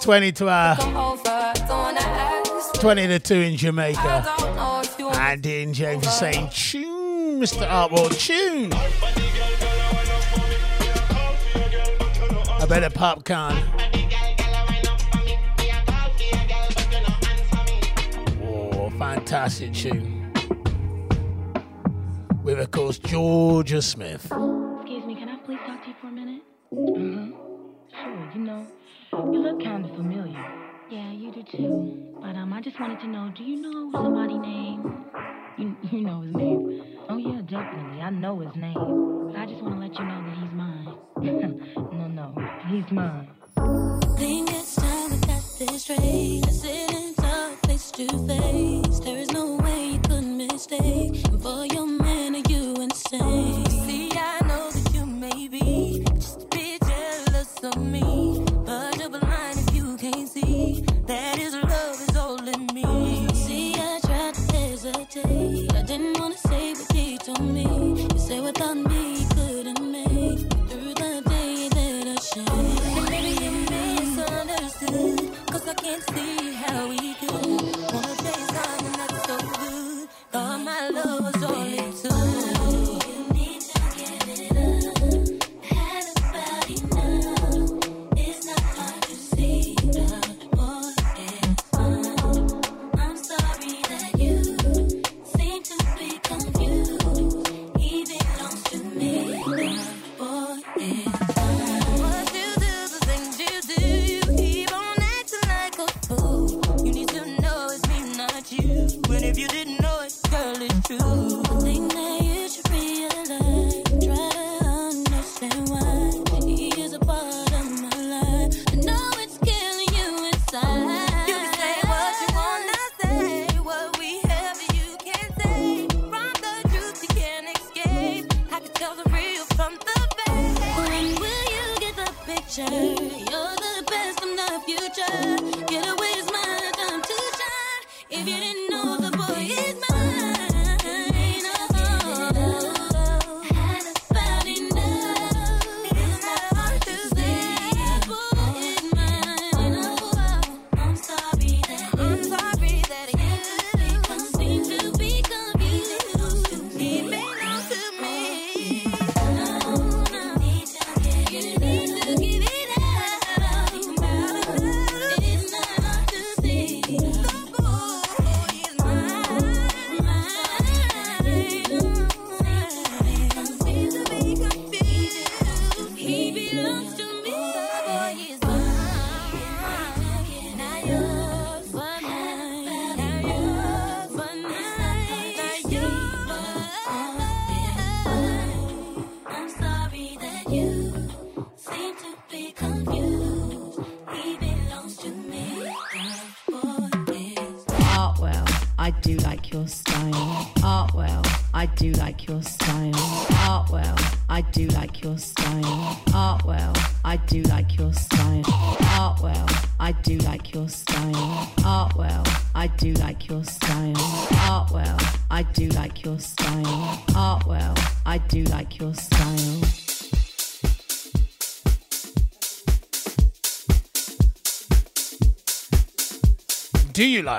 20 to uh, our 20 to 2 in Jamaica. And in James saying, tune, Mr. Artwell, tune. A better popcorn. Oh, fantastic tune. With, of course, Jorja Smith. Excuse me, can I please talk to you for a minute? Mm-hmm. Sure, you know. You look kind of familiar. Yeah, you do too. But um, I just wanted to know, do you know somebody name? You, you know his name. Oh yeah, definitely. I know his name. But I just want to let you know that he's mine. no, no, he's mine. Think it's time we got this straight. Sitting talk face to face. There is no way you could mistake. And for your man, are you insane?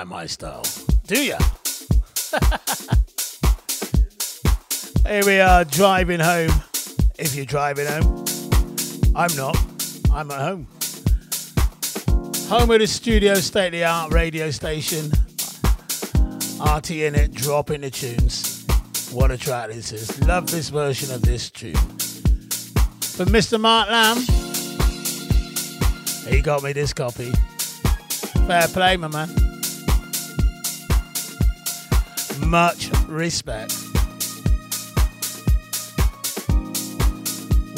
by my style, do ya? Here we are driving home. If you're driving home, I'm not. I'm at home. Home of the studio, state of the art radio station. RT in it, dropping the tunes. What a track this is. Love this version of this tune. For Mr. Mark Lamb, he got me this copy. Fair play, my man much respect.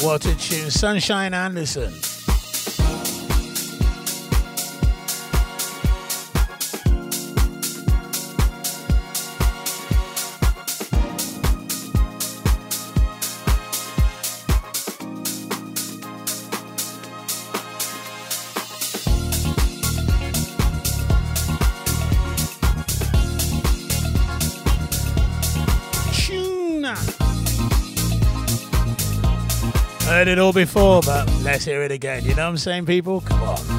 What a tune, Sunshine Anderson. heard it all before, but let's hear it again. You know what I'm saying, people? Come on.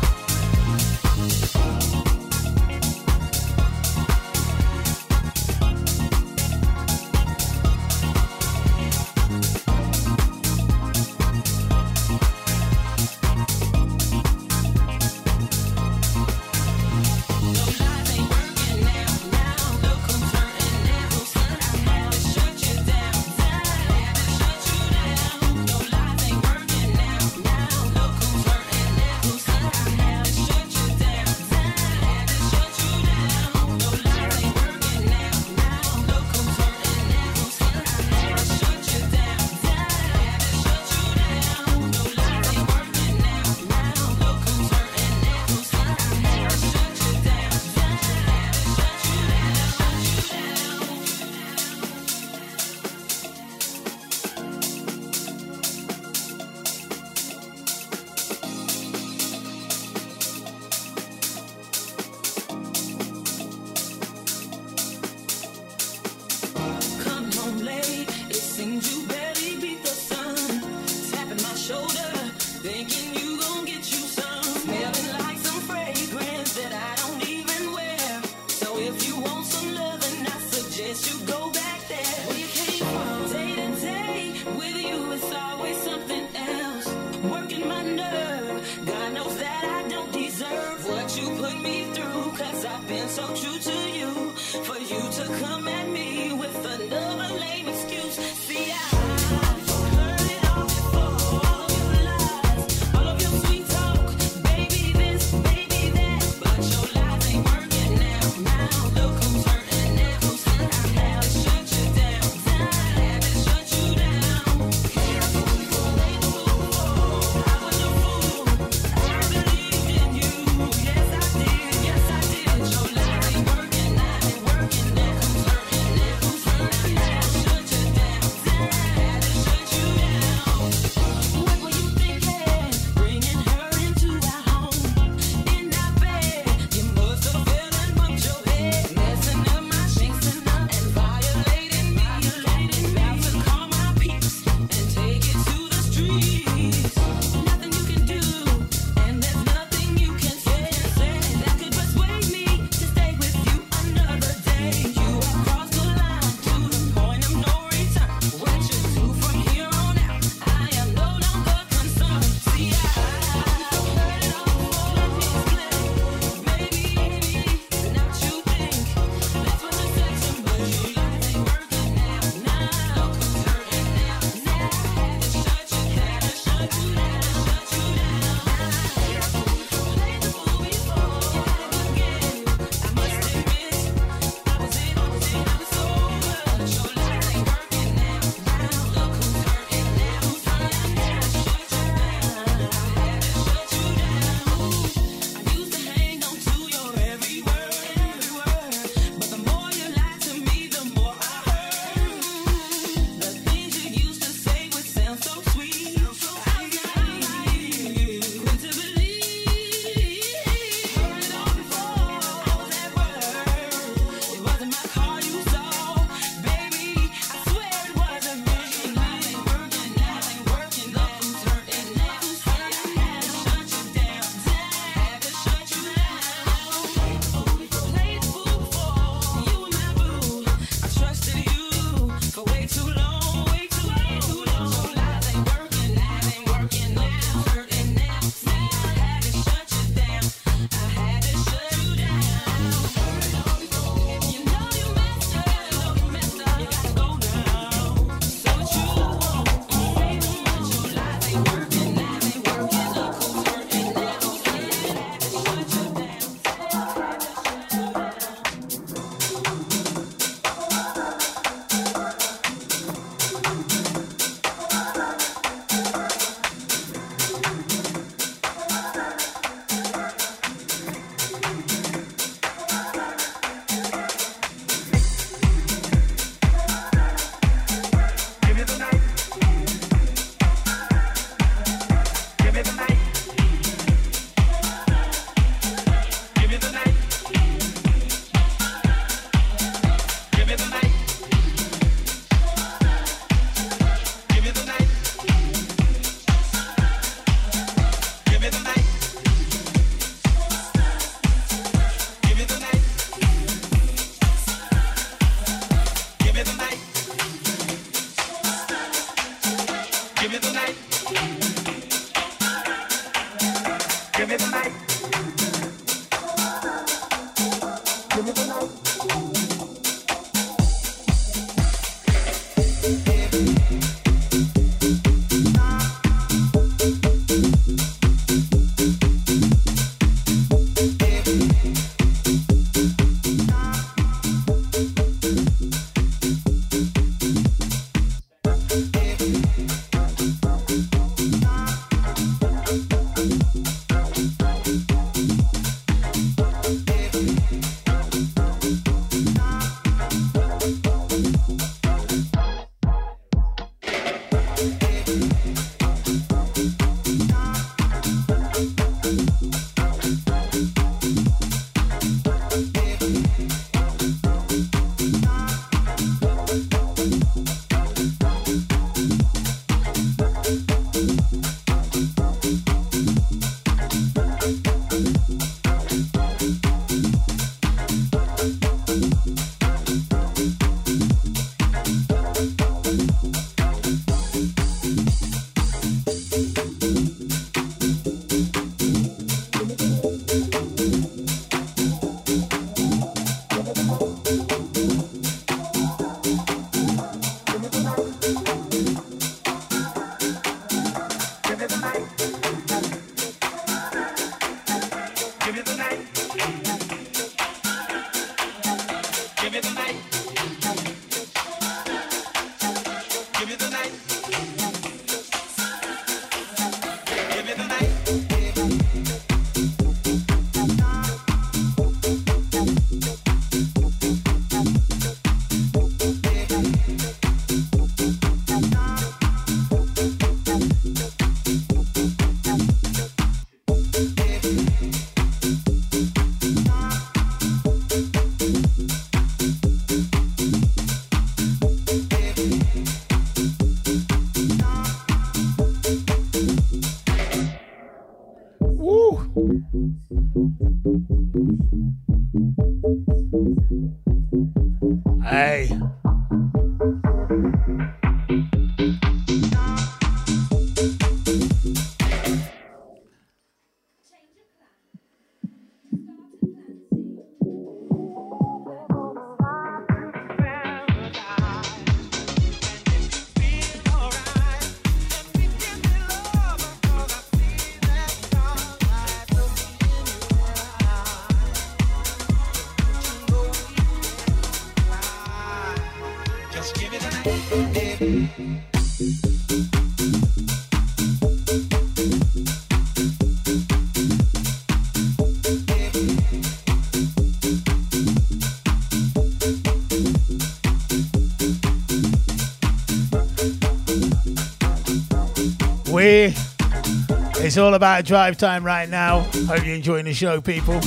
It's all about drive time right now. Hope you're enjoying the show, people.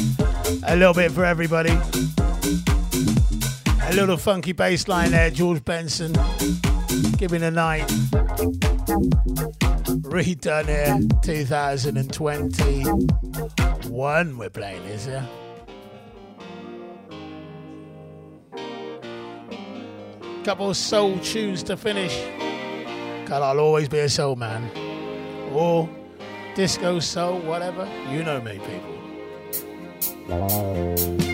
A little bit for everybody. A little funky bass line there, George Benson. Giving a night. Redone here, 2021. We're playing this, yeah. Couple soul tunes to finish. God, I'll always be a soul man. Or disco soul, whatever. You know me, people.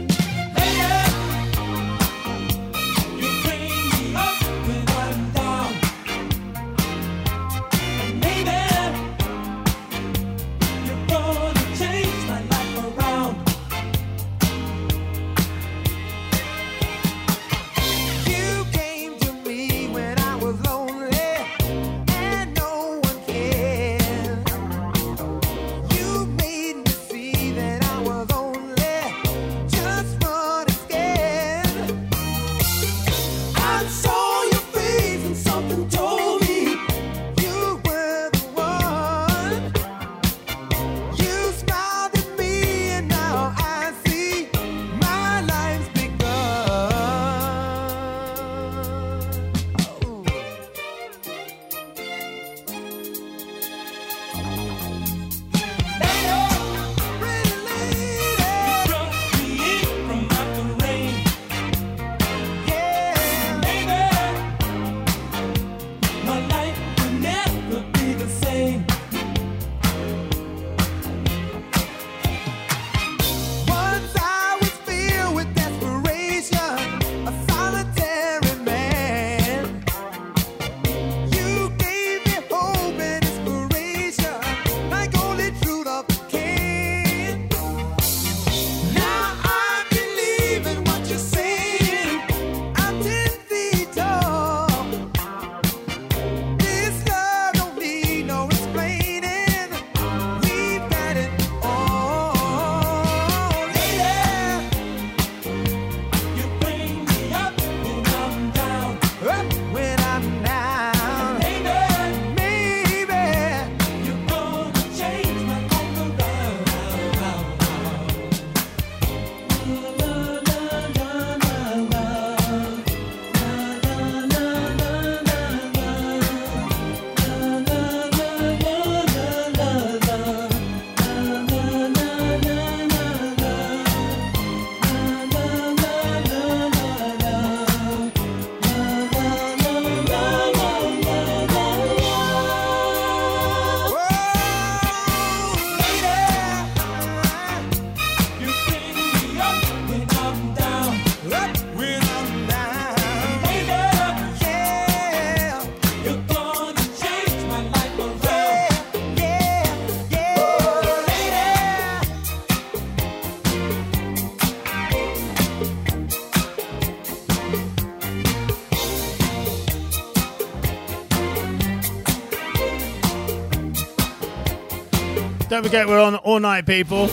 Don't forget, we're on all night, people.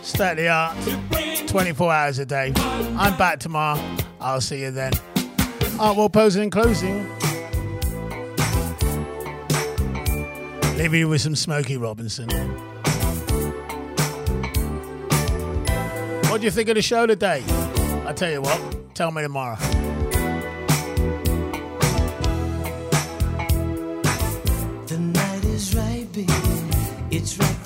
Stay at the art, 24 hours a day. I'm back tomorrow. I'll see you then. Art World posing and closing. Leave you with some Smokey Robinson. What do you think of the show today? I tell you what, tell me tomorrow. It's right